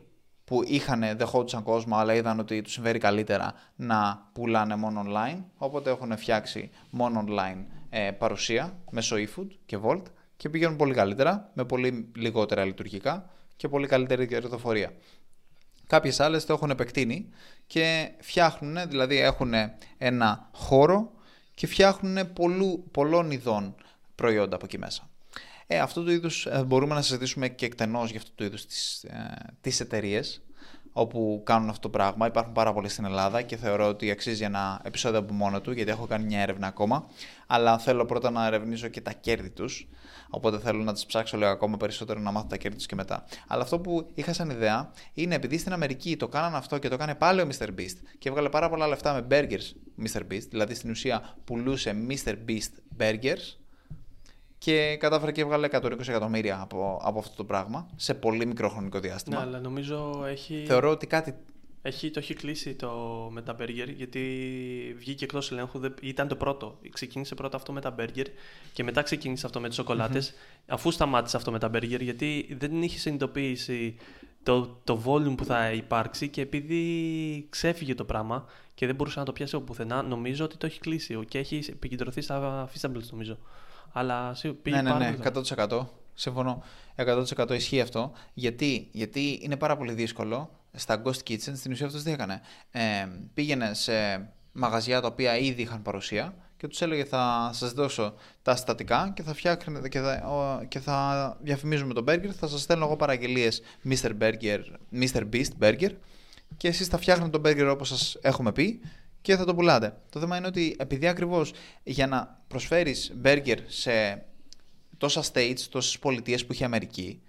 που είχαν, δεχόντουσαν κόσμο, αλλά είδαν ότι τους συμφέρει καλύτερα να πουλάνε μόνο online. Οπότε έχουν φτιάξει μόνο online ε, παρουσία μέσω eFood και Volt και πηγαίνουν πολύ καλύτερα, με πολύ λιγότερα λειτουργικά και πολύ καλύτερη κερδοφορία. Κάποιες άλλες το έχουν επεκτείνει και φτιάχνουν, δηλαδή έχουν ένα χώρο και φτιάχνουν πολλού, πολλών ειδών προϊόντα από εκεί μέσα. Ε, αυτού του είδους ε, μπορούμε να συζητήσουμε και εκτενώς για αυτού του είδους τις, ε, τις εταιρείες όπου κάνουν αυτό το πράγμα. Υπάρχουν πάρα πολλοί στην Ελλάδα και θεωρώ ότι αξίζει ένα επεισόδιο από μόνο του γιατί έχω κάνει μια έρευνα ακόμα. Αλλά θέλω πρώτα να ερευνήσω και τα κέρδη τους. Οπότε θέλω να τις ψάξω λίγο ακόμα περισσότερο να μάθω τα κέρδη τους και μετά. Αλλά αυτό που είχα σαν ιδέα είναι επειδή στην Αμερική το κάνανε αυτό και το έκανε πάλι ο Mr. Beast και έβγαλε πάρα πολλά λεφτά με burgers Mr. Beast, δηλαδή στην ουσία πουλούσε Mr. Beast burgers και κατάφερε και έβγαλε 120 εκατομμύρια από, από αυτό το πράγμα σε πολύ μικρό χρονικό διάστημα. Ναι, αλλά νομίζω έχει. Θεωρώ ότι κάτι. Έχει, το έχει κλείσει το με τα burger γιατί βγήκε εκτός ελέγχου. Ήταν το πρώτο. Ξεκίνησε πρώτα αυτό με τα burger και μετά ξεκίνησε αυτό με τις σοκολατε Αφού σταμάτησε αυτό με τα burger γιατί δεν είχε συνειδητοποίηση το, το volume που θα υπάρξει και επειδή ξέφυγε το πράγμα και δεν μπορούσε να το πιάσει από πουθενά, νομίζω ότι το έχει κλείσει και έχει επικεντρωθεί στα feastables νομίζω. Αλλά πήγε ναι, ναι, ναι, 100%. Συμφωνώ. 100% ισχύει αυτό. Γιατί, γιατί είναι πάρα πολύ δύσκολο στα Ghost Kitchen. Στην ουσία αυτός τι έκανε. Ε, πήγαινε σε μαγαζιά τα οποία ήδη είχαν παρουσία και τους έλεγε θα σας δώσω τα στατικά και θα, φτιάχνετε, και θα, και θα διαφημίζουμε τον burger, θα σας στέλνω εγώ παραγγελίες Mr. Burger, Mr. Beast Burger και εσείς θα φτιάχνετε τον burger όπως σας έχουμε πει και θα το πουλάτε. Το θέμα είναι ότι επειδή ακριβώς για να προσφέρεις burger σε τόσα states, τόσες πολιτείες που είχε η Αμερική,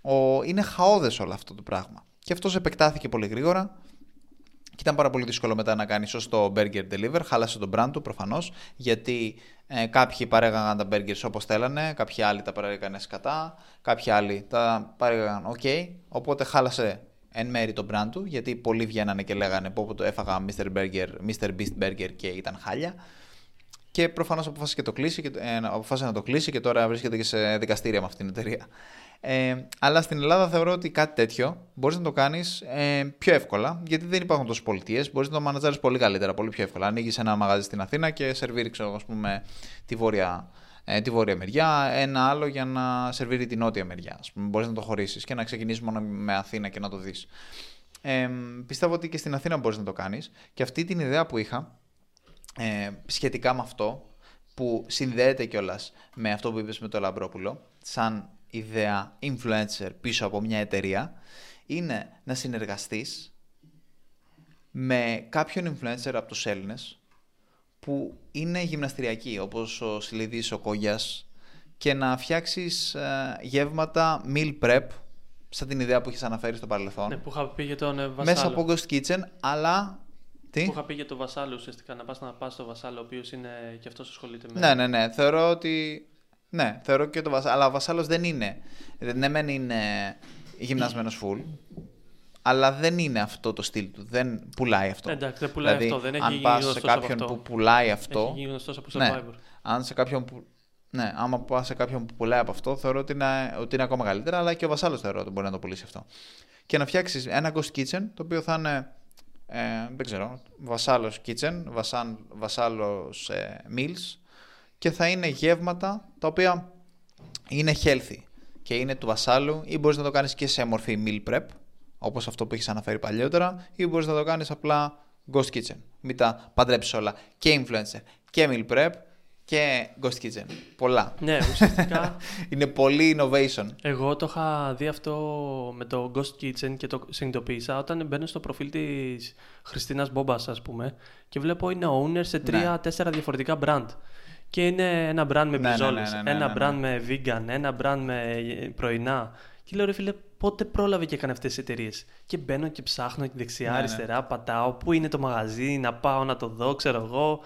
ο, είναι χαόδες όλο αυτό το πράγμα. Και αυτός επεκτάθηκε πολύ γρήγορα και ήταν πάρα πολύ δύσκολο μετά να κάνεις σωστό burger deliver. Χάλασε τον brand του προφανώς, γιατί ε, κάποιοι παρέγαγαν τα burgers όπως θέλανε, κάποιοι άλλοι τα παρέγαγαν σκατά, κάποιοι άλλοι τα παρέγαγαν ok. Οπότε χάλασε εν μέρη το brand του, γιατί πολλοί βγαίνανε και λέγανε πω το έφαγα Mr. Burger, Mr. Beast Burger και ήταν χάλια. Και προφανώς αποφάσισε, το κλείσει, και, ε, αποφάσισε να το κλείσει και τώρα βρίσκεται και σε δικαστήρια με αυτήν την εταιρεία. Ε, αλλά στην Ελλάδα θεωρώ ότι κάτι τέτοιο μπορείς να το κάνεις ε, πιο εύκολα, γιατί δεν υπάρχουν τόσες πολιτείες. Μπορείς να το μανατζάρεις πολύ καλύτερα, πολύ πιο εύκολα. Ανοίγεις ένα μαγαζί στην Αθήνα και σερβίρεις, ξέρω, ας πούμε, τη βόρεια, ε, τη βόρεια μεριά, ένα άλλο για να σερβίρει τη νότια μεριά. Μπορείς να το χωρίσεις και να ξεκινήσεις μόνο με Αθήνα και να το δεις. Ε, πιστεύω ότι και στην Αθήνα μπορείς να το κάνεις. Και αυτή την ιδέα που είχα ε, σχετικά με αυτό, που συνδέεται κιόλας με αυτό που είπες με το Λαμπρόπουλο, σαν ιδέα influencer πίσω από μια εταιρεία είναι να συνεργαστείς με κάποιον influencer από τους Έλληνες που είναι γυμναστηριακοί όπως ο Σιλίδης, ο Κόγιας και να φτιάξεις ε, γεύματα meal prep σαν την ιδέα που έχεις αναφέρει στο παρελθόν. Ναι, που είχα πει για τον ε, Βασάλο. Μέσα από Ghost Kitchen, αλλά... Τι; Που είχα πει για τον Βασάλο ουσιαστικά, να πας να πας στο Βασάλο, ο οποίος είναι και αυτός ασχολείται με... Ναι, ναι, ναι. Θεωρώ ότι ναι, θεωρώ και το Βασάλο. Αλλά ο Βασάλος δεν είναι. Ναι, μεν είναι γυμνασμένος full. Αλλά δεν είναι αυτό το στυλ του. Δεν πουλάει αυτό. Εντάξει, δεν πουλάει δηλαδή, αυτό. Δεν έχει αν πας σε κάποιον που πουλάει αυτό. Έχει γνωστός από ναι, αν σε κάποιον που. Ναι, άμα πας σε κάποιον που πουλάει από αυτό, θεωρώ ότι είναι, ότι είναι ακόμα καλύτερα. Αλλά και ο Βασάλος θεωρώ ότι μπορεί να το πουλήσει αυτό. Και να φτιάξεις ένα ghost kitchen το οποίο θα είναι. Ε, δεν ξέρω. Βασάλος kitchen, βασάλος ε, meals και θα είναι γεύματα τα οποία είναι healthy και είναι του βασάλου ή μπορείς να το κάνεις και σε μορφή meal prep όπως αυτό που έχεις αναφέρει παλιότερα ή μπορείς να το κάνεις απλά ghost kitchen. Μην τα παντρέψεις όλα και influencer και meal prep και Ghost Kitchen. Πολλά. Ναι, ουσιαστικά. είναι πολύ innovation. Εγώ το είχα δει αυτό με το Ghost Kitchen και το συνειδητοποίησα όταν μπαίνω στο προφίλ της Χριστίνας Μπόμπας, ας πούμε, και βλέπω είναι owner σε ναι. τρία-τέσσερα διαφορετικά brand και είναι ένα brand με μπριζόλες, ναι, ναι, ναι, ένα brand με vegan, ένα brand με πρωινά. Και λέω ρε φίλε, πότε πρόλαβε και έκανε αυτές τις εταιρείες; Και μπαίνω και ψάχνω δεξιά-αριστερά, πατάω, πού είναι το μαγαζί, να πάω να το δω, ξέρω εγώ.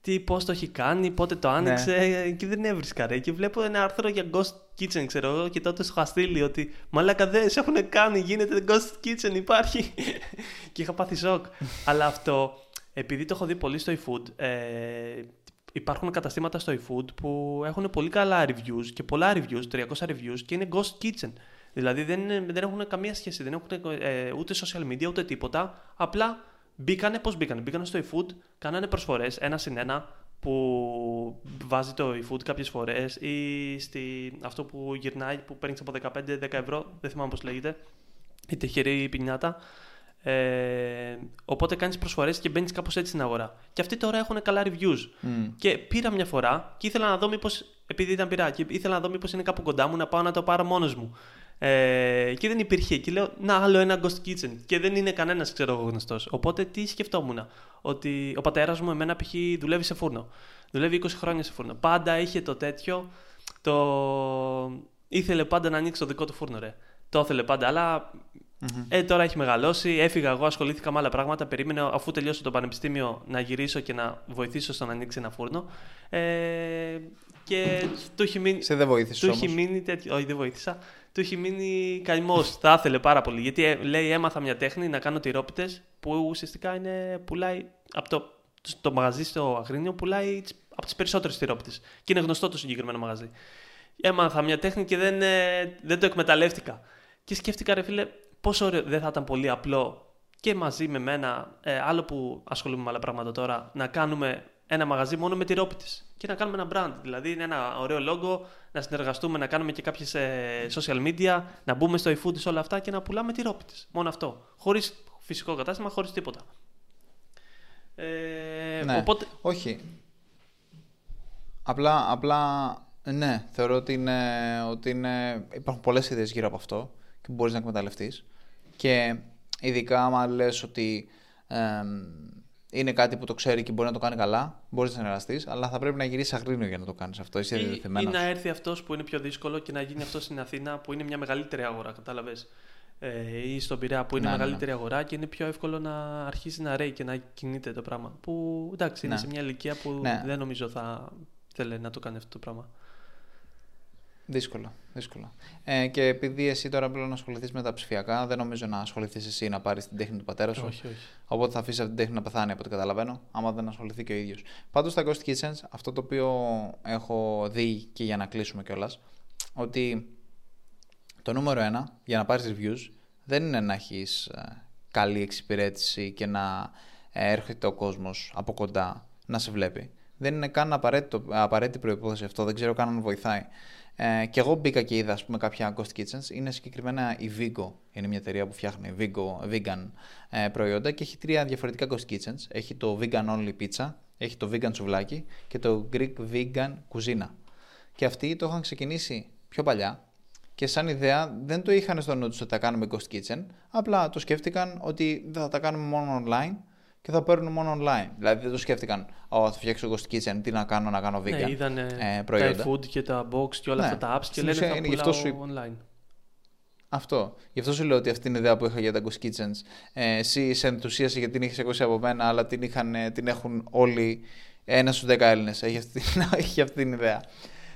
Τι, πώς το έχει κάνει, πότε το άνοιξε. Και δεν έβρισκα ρε. Και βλέπω ένα άρθρο για Ghost Kitchen, ξέρω εγώ. Και τότε σου είχα στείλει ότι Μαλάκα δεν σε έχουν κάνει, γίνεται Ghost Kitchen, υπάρχει. και είχα πάθει σοκ. Αλλά αυτό, επειδή το έχω δει πολύ στο eFood, ε, υπάρχουν καταστήματα στο eFood που έχουν πολύ καλά reviews και πολλά reviews, 300 reviews και είναι ghost kitchen. Δηλαδή δεν, δεν έχουν καμία σχέση, δεν έχουν ε, ούτε social media ούτε τίποτα. Απλά μπήκανε, πώς μπήκανε, μπήκανε στο eFood, κάνανε προσφορές ένα συν ένα που βάζει το eFood κάποιες φορές ή στη, αυτό που γυρνάει που παίρνεις από 15-10 ευρώ, δεν θυμάμαι πώς λέγεται, η τεχερή πινιάτα. Ε, οπότε κάνεις προσφορές και μπαίνεις κάπως έτσι στην αγορά. Και αυτοί τώρα έχουν καλά reviews. Mm. Και πήρα μια φορά και ήθελα να δω μήπως. Επειδή ήταν πειράκι, ήθελα να δω μήπως είναι κάπου κοντά μου να πάω να το πάρω μόνος μου. Ε, και δεν υπήρχε. Και λέω, Να, άλλο ένα Ghost Kitchen. Και δεν είναι κανένας, ξέρω εγώ, γνωστός. Οπότε τι σκεφτόμουν. Ότι ο πατέρας μου, εμένα, π.χ. δουλεύει σε φούρνο. Δουλεύει 20 χρόνια σε φούρνο. Πάντα είχε το τέτοιο. Το... Ήθελε πάντα να ανοίξει το δικό του φούρνο, ρε. Το ήθελε πάντα, αλλά Mm-hmm. Ε, τώρα έχει μεγαλώσει. Έφυγα εγώ, ασχολήθηκα με άλλα πράγματα. Περίμενα αφού τελειώσω το πανεπιστήμιο να γυρίσω και να βοηθήσω στο να ανοίξει ένα φούρνο. Ε, και του έχει μείνει. Σε δεν βοήθησες. Του έχει μείνει τέτοιο. Όχι, δεν βοήθησα. Του έχει μείνει καημό. Θα ήθελε πάρα πολύ. Γιατί ε, λέει, έμαθα μια τέχνη να κάνω τυρόπιτες που ουσιαστικά είναι, πουλάει από το, το μαγαζί στο Αγρίνιο, πουλάει από τις περισσότερες τυρόπιτες. Και είναι γνωστό το συγκεκριμένο μαγαζί. Έμαθα μια τέχνη και δεν, ε, δεν το εκμεταλλεύτηκα. Και σκέφτηκα, ρε φίλε, πόσο ωραίο δεν θα ήταν πολύ απλό και μαζί με μένα, ε, άλλο που ασχολούμαι με άλλα πράγματα τώρα, να κάνουμε ένα μαγαζί μόνο με τυρόπιτε και να κάνουμε ένα brand. Δηλαδή είναι ένα ωραίο logo, να συνεργαστούμε, να κάνουμε και κάποιες ε, social media, να μπούμε στο eFood όλα αυτά και να πουλάμε τυρόπιτε. Μόνο αυτό. Χωρίς φυσικό κατάστημα, χωρίς τίποτα. Ε, ναι. οπότε... Όχι. Απλά, απλά, ναι, θεωρώ ότι, είναι, ότι είναι, υπάρχουν πολλές ιδέες γύρω από αυτό και μπορείς να εκμεταλλευτείς. Και ειδικά άμα λες ότι είναι κάτι που το ξέρει και μπορεί να το κάνει καλά, μπορείς να συνεργαστείς, αλλά θα πρέπει να γυρίσεις αγρίνο για να το κάνεις αυτό. Είσαι ή, ή να έρθει αυτός που είναι πιο δύσκολο και να γίνει αυτός στην Αθήνα που είναι μια μεγαλύτερη αγορά, κατάλαβες. Ε, ή στον Πειραιά που είναι ναι, ναι, μεγαλύτερη ναι. αγορά και είναι πιο εύκολο να αρχίσει να ρέει και να κινείται το πράγμα. Που εντάξει, είναι ναι. σε μια ηλικία που ναι. δεν νομίζω θα θέλει να το κάνει αυτό το πράγμα. Δύσκολο. δύσκολο. Ε, και επειδή εσύ τώρα πλέον ασχοληθείς με τα ψηφιακά, δεν νομίζω να ασχοληθείς εσύ να πάρεις την τέχνη του πατέρα σου. Όχι, όχι. Οπότε θα αφήσεις αυτή την τέχνη να πεθάνει από ό,τι καταλαβαίνω, άμα δεν ασχοληθεί και ο ίδιος. Πάντως στα Ghost Kitchens, αυτό το οποίο έχω δει και για να κλείσουμε κιόλας, ότι το νούμερο ένα για να πάρεις reviews δεν είναι να έχεις ε, καλή εξυπηρέτηση και να ε, έρχεται ο κόσμος από κοντά να σε βλέπει. Δεν είναι καν απαραίτητη προπόθεση αυτό, δεν ξέρω καν αν βοηθάει. Ε, και εγώ μπήκα και είδα ας πούμε, κάποια Ghost Kitchens. Είναι συγκεκριμένα η Vigo. Είναι μια εταιρεία που φτιάχνει Vigo, vegan ε, προϊόντα και έχει τρία διαφορετικά Ghost Kitchens. Έχει το vegan only pizza, έχει το vegan σουβλάκι και το Greek vegan κουζίνα. Και αυτοί το είχαν ξεκινήσει πιο παλιά και σαν ιδέα δεν το είχαν στο νου τους ότι θα κάνουμε Ghost Kitchen. Απλά το σκέφτηκαν ότι θα τα κάνουμε μόνο online και θα παίρνουν μόνο online. Δηλαδή δεν το σκέφτηκαν, oh, θα φτιάξω Ghost Kitchen, τι να κάνω, να κάνω vegan ναι, είδανε ε, προϊόντα. Τα food και τα box και όλα ναι. αυτά τα apps και λένε θα είναι πουλάω σου... online. Αυτό. Γι' αυτό σου λέω ότι αυτή είναι η ιδέα που είχα για τα Ghost Kitchens. Ε, εσύ σε ενθουσίασε γιατί την είχες ακούσει από μένα, αλλά την, είχαν, την έχουν όλοι ένα στους δέκα Έλληνες. Έχει, αυτή, έχει αυτή την ιδέα.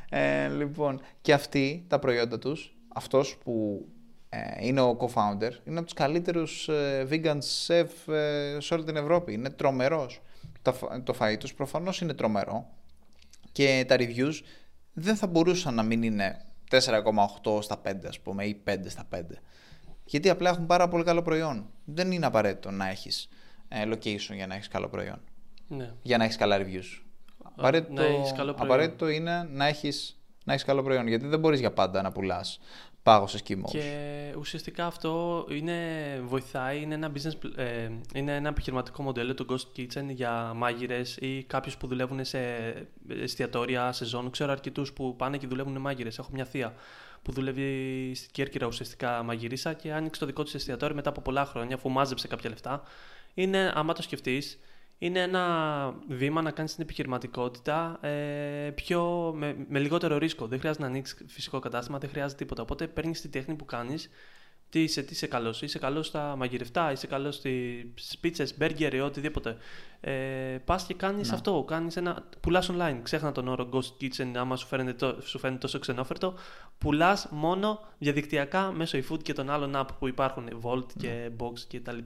Ε, λοιπόν, και αυτοί τα προϊόντα τους, αυτός που ε, είναι ο co-founder, είναι από τους καλύτερους ε, vegan chef ε, σε όλη την Ευρώπη. Είναι τρομερός. Το, το φαΐ τους προφανώς είναι τρομερό και τα reviews δεν θα μπορούσαν να μην είναι 4,8 στα 5 ας πούμε ή 5 στα 5. Γιατί απλά έχουν πάρα πολύ καλό προϊόν. Δεν είναι απαραίτητο να έχεις location για να έχεις καλό προϊόν. Ναι. Για να έχεις καλά reviews. Απαραίτητο, απαραίτητο είναι να έχεις, να έχεις καλό προϊόν. Γιατί δεν μπορείς για πάντα να πουλάς πάγωσε Και ουσιαστικά αυτό είναι, βοηθάει, είναι ένα, business, ε, είναι ένα επιχειρηματικό μοντέλο του Ghost Kitchen για μάγειρες ή κάποιους που δουλεύουν σε εστιατόρια, σε ζώνη. Ξέρω αρκετούς που πάνε και δουλεύουν μάγειρες. Έχω μια θεία που δουλεύει στην Κέρκυρα ουσιαστικά μαγειρίσα και άνοιξε το δικό της εστιατόριο μετά από πολλά χρόνια, αφού μάζεψε κάποια λεφτά. Είναι, άμα το σκεφτείς, είναι ένα βήμα να κάνεις την επιχειρηματικότητα ε, πιο, με, με, λιγότερο ρίσκο. Δεν χρειάζεται να ανοίξεις φυσικό κατάστημα, δεν χρειάζεται τίποτα. Οπότε παίρνεις τη τέχνη που κάνεις, τι είσαι, τι είσαι καλός. Είσαι καλός στα μαγειρευτά, είσαι καλός στις πίτσες, μπέργκερ ή οτιδήποτε. Ε, Πας και κάνεις ναι. αυτό. Κάνεις ένα, πουλάς online. Ξέχνα τον όρο Ghost Kitchen, άμα σου φαίνεται, σου φαίνεται τόσο ξενόφερτο. Πουλάς μόνο διαδικτυακά μέσω eFood και των άλλων app που υπάρχουν, Volt και ναι. Box κτλ.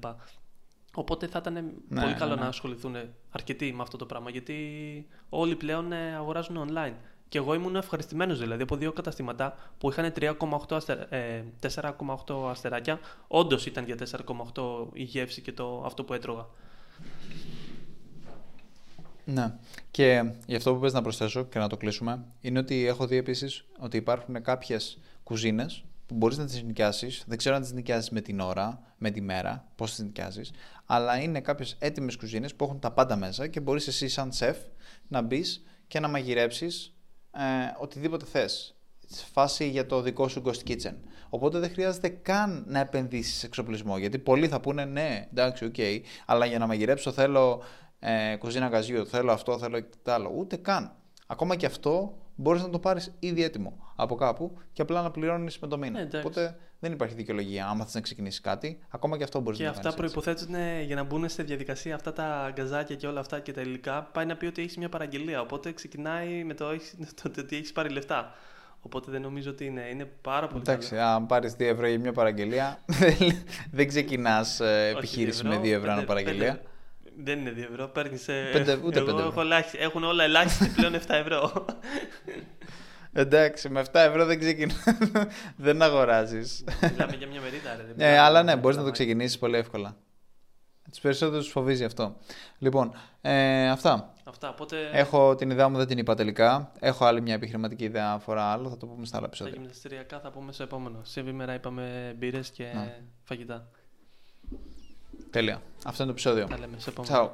Οπότε θα ήταν ναι, πολύ καλό ναι, να ασχοληθούν αρκετοί με αυτό το πράγμα γιατί όλοι πλέον ε, αγοράζουν online. Και εγώ ήμουν ευχαριστημένος δηλαδή από δύο καταστήματα που είχαν 4,8 ε, αστεράκια. Όντως ήταν για 4,8 η γεύση και το, αυτό που έτρωγα. Ναι. Και γι' αυτό που πες να προσθέσω και να το κλείσουμε είναι ότι έχω δει επίσης ότι υπάρχουν κάποιες κουζίνες που μπορείς να τις νοικιάσεις. Δεν ξέρω αν τις νοικιάζεις με την ώρα, με τη μέρα, πώς τις νοικιάζεις. Αλλά είναι κάποιες έτοιμες κουζίνες που έχουν τα πάντα μέσα και μπορείς εσύ, σαν σεφ, να μπεις και να μαγειρέψεις ε, οτιδήποτε θες. Φάση για το δικό σου ghost kitchen. Οπότε δεν χρειάζεται καν να επενδύσεις σε εξοπλισμό. Γιατί πολλοί θα πούνε ναι, εντάξει, OK, okay, αλλά για να μαγειρέψω θέλω ε, κουζίνα γκαζιού, θέλω αυτό, θέλω το άλλο. Ούτε καν. Ακόμα και αυτό μπορείς να το πάρεις ήδη έτοιμο από κάπου και απλά να πληρώνεις με το μήνα. Ναι, εντάξει. Οπότε δεν υπάρχει δικαιολογία. Άμα θες να ξεκινήσεις κάτι, ακόμα και αυτό μπορείς Και να το αυτά κάνεις έτσι. προποθέτουν για να μπουν στη διαδικασία αυτά τα γκαζάκια και όλα αυτά και τα υλικά. Πάει να πει ότι έχεις μια παραγγελία. Οπότε ξεκινάει με το, έχεις- το, το ότι έχεις πάρει λεφτά. Οπότε δεν νομίζω ότι είναι, είναι πάρα πολύ Εντάξει, καλό. αν πάρεις 2 ευρώ για μια παραγγελία, δεν ξεκινάς Όχι, επιχείρηση δύο με 2 ευρώ πέντε- ανά παραγγελία. πέντε- δεν είναι 2 ευρώ, παίρνεις. Πέντε- ούτε εγώ πέντε ευρώ. έχω ελάχιστη- έχουν όλα ελάχιστη πλέον 7 ευρώ. Εντάξει, με 7 ευρώ δεν ξεκινά. δεν αγοράζεις. Μιλάμε για μια μερίδα, ρε. δεν Ε, μιλάμε αλλά για ναι, μπορείς να το λαμάκι. ξεκινήσεις πολύ εύκολα. Τους περισσότερους φοβίζει αυτό. Λοιπόν, ε, αυτά. Αυτά, οπότε Έχω την ιδέα μου, δεν την είπα τελικά. Έχω άλλη μια επιχειρηματική ιδέα αφορά άλλο. Θα το πούμε στα άλλα τα επεισόδια. γυμναστηριακά θα πούμε στο επόμενο. Σήμερα είπαμε μπύρες και Ναι. φαγητά. Τέλεια. Αυτό είναι το επεισόδιο. Τα λέμε στο επόμενο. Ciao.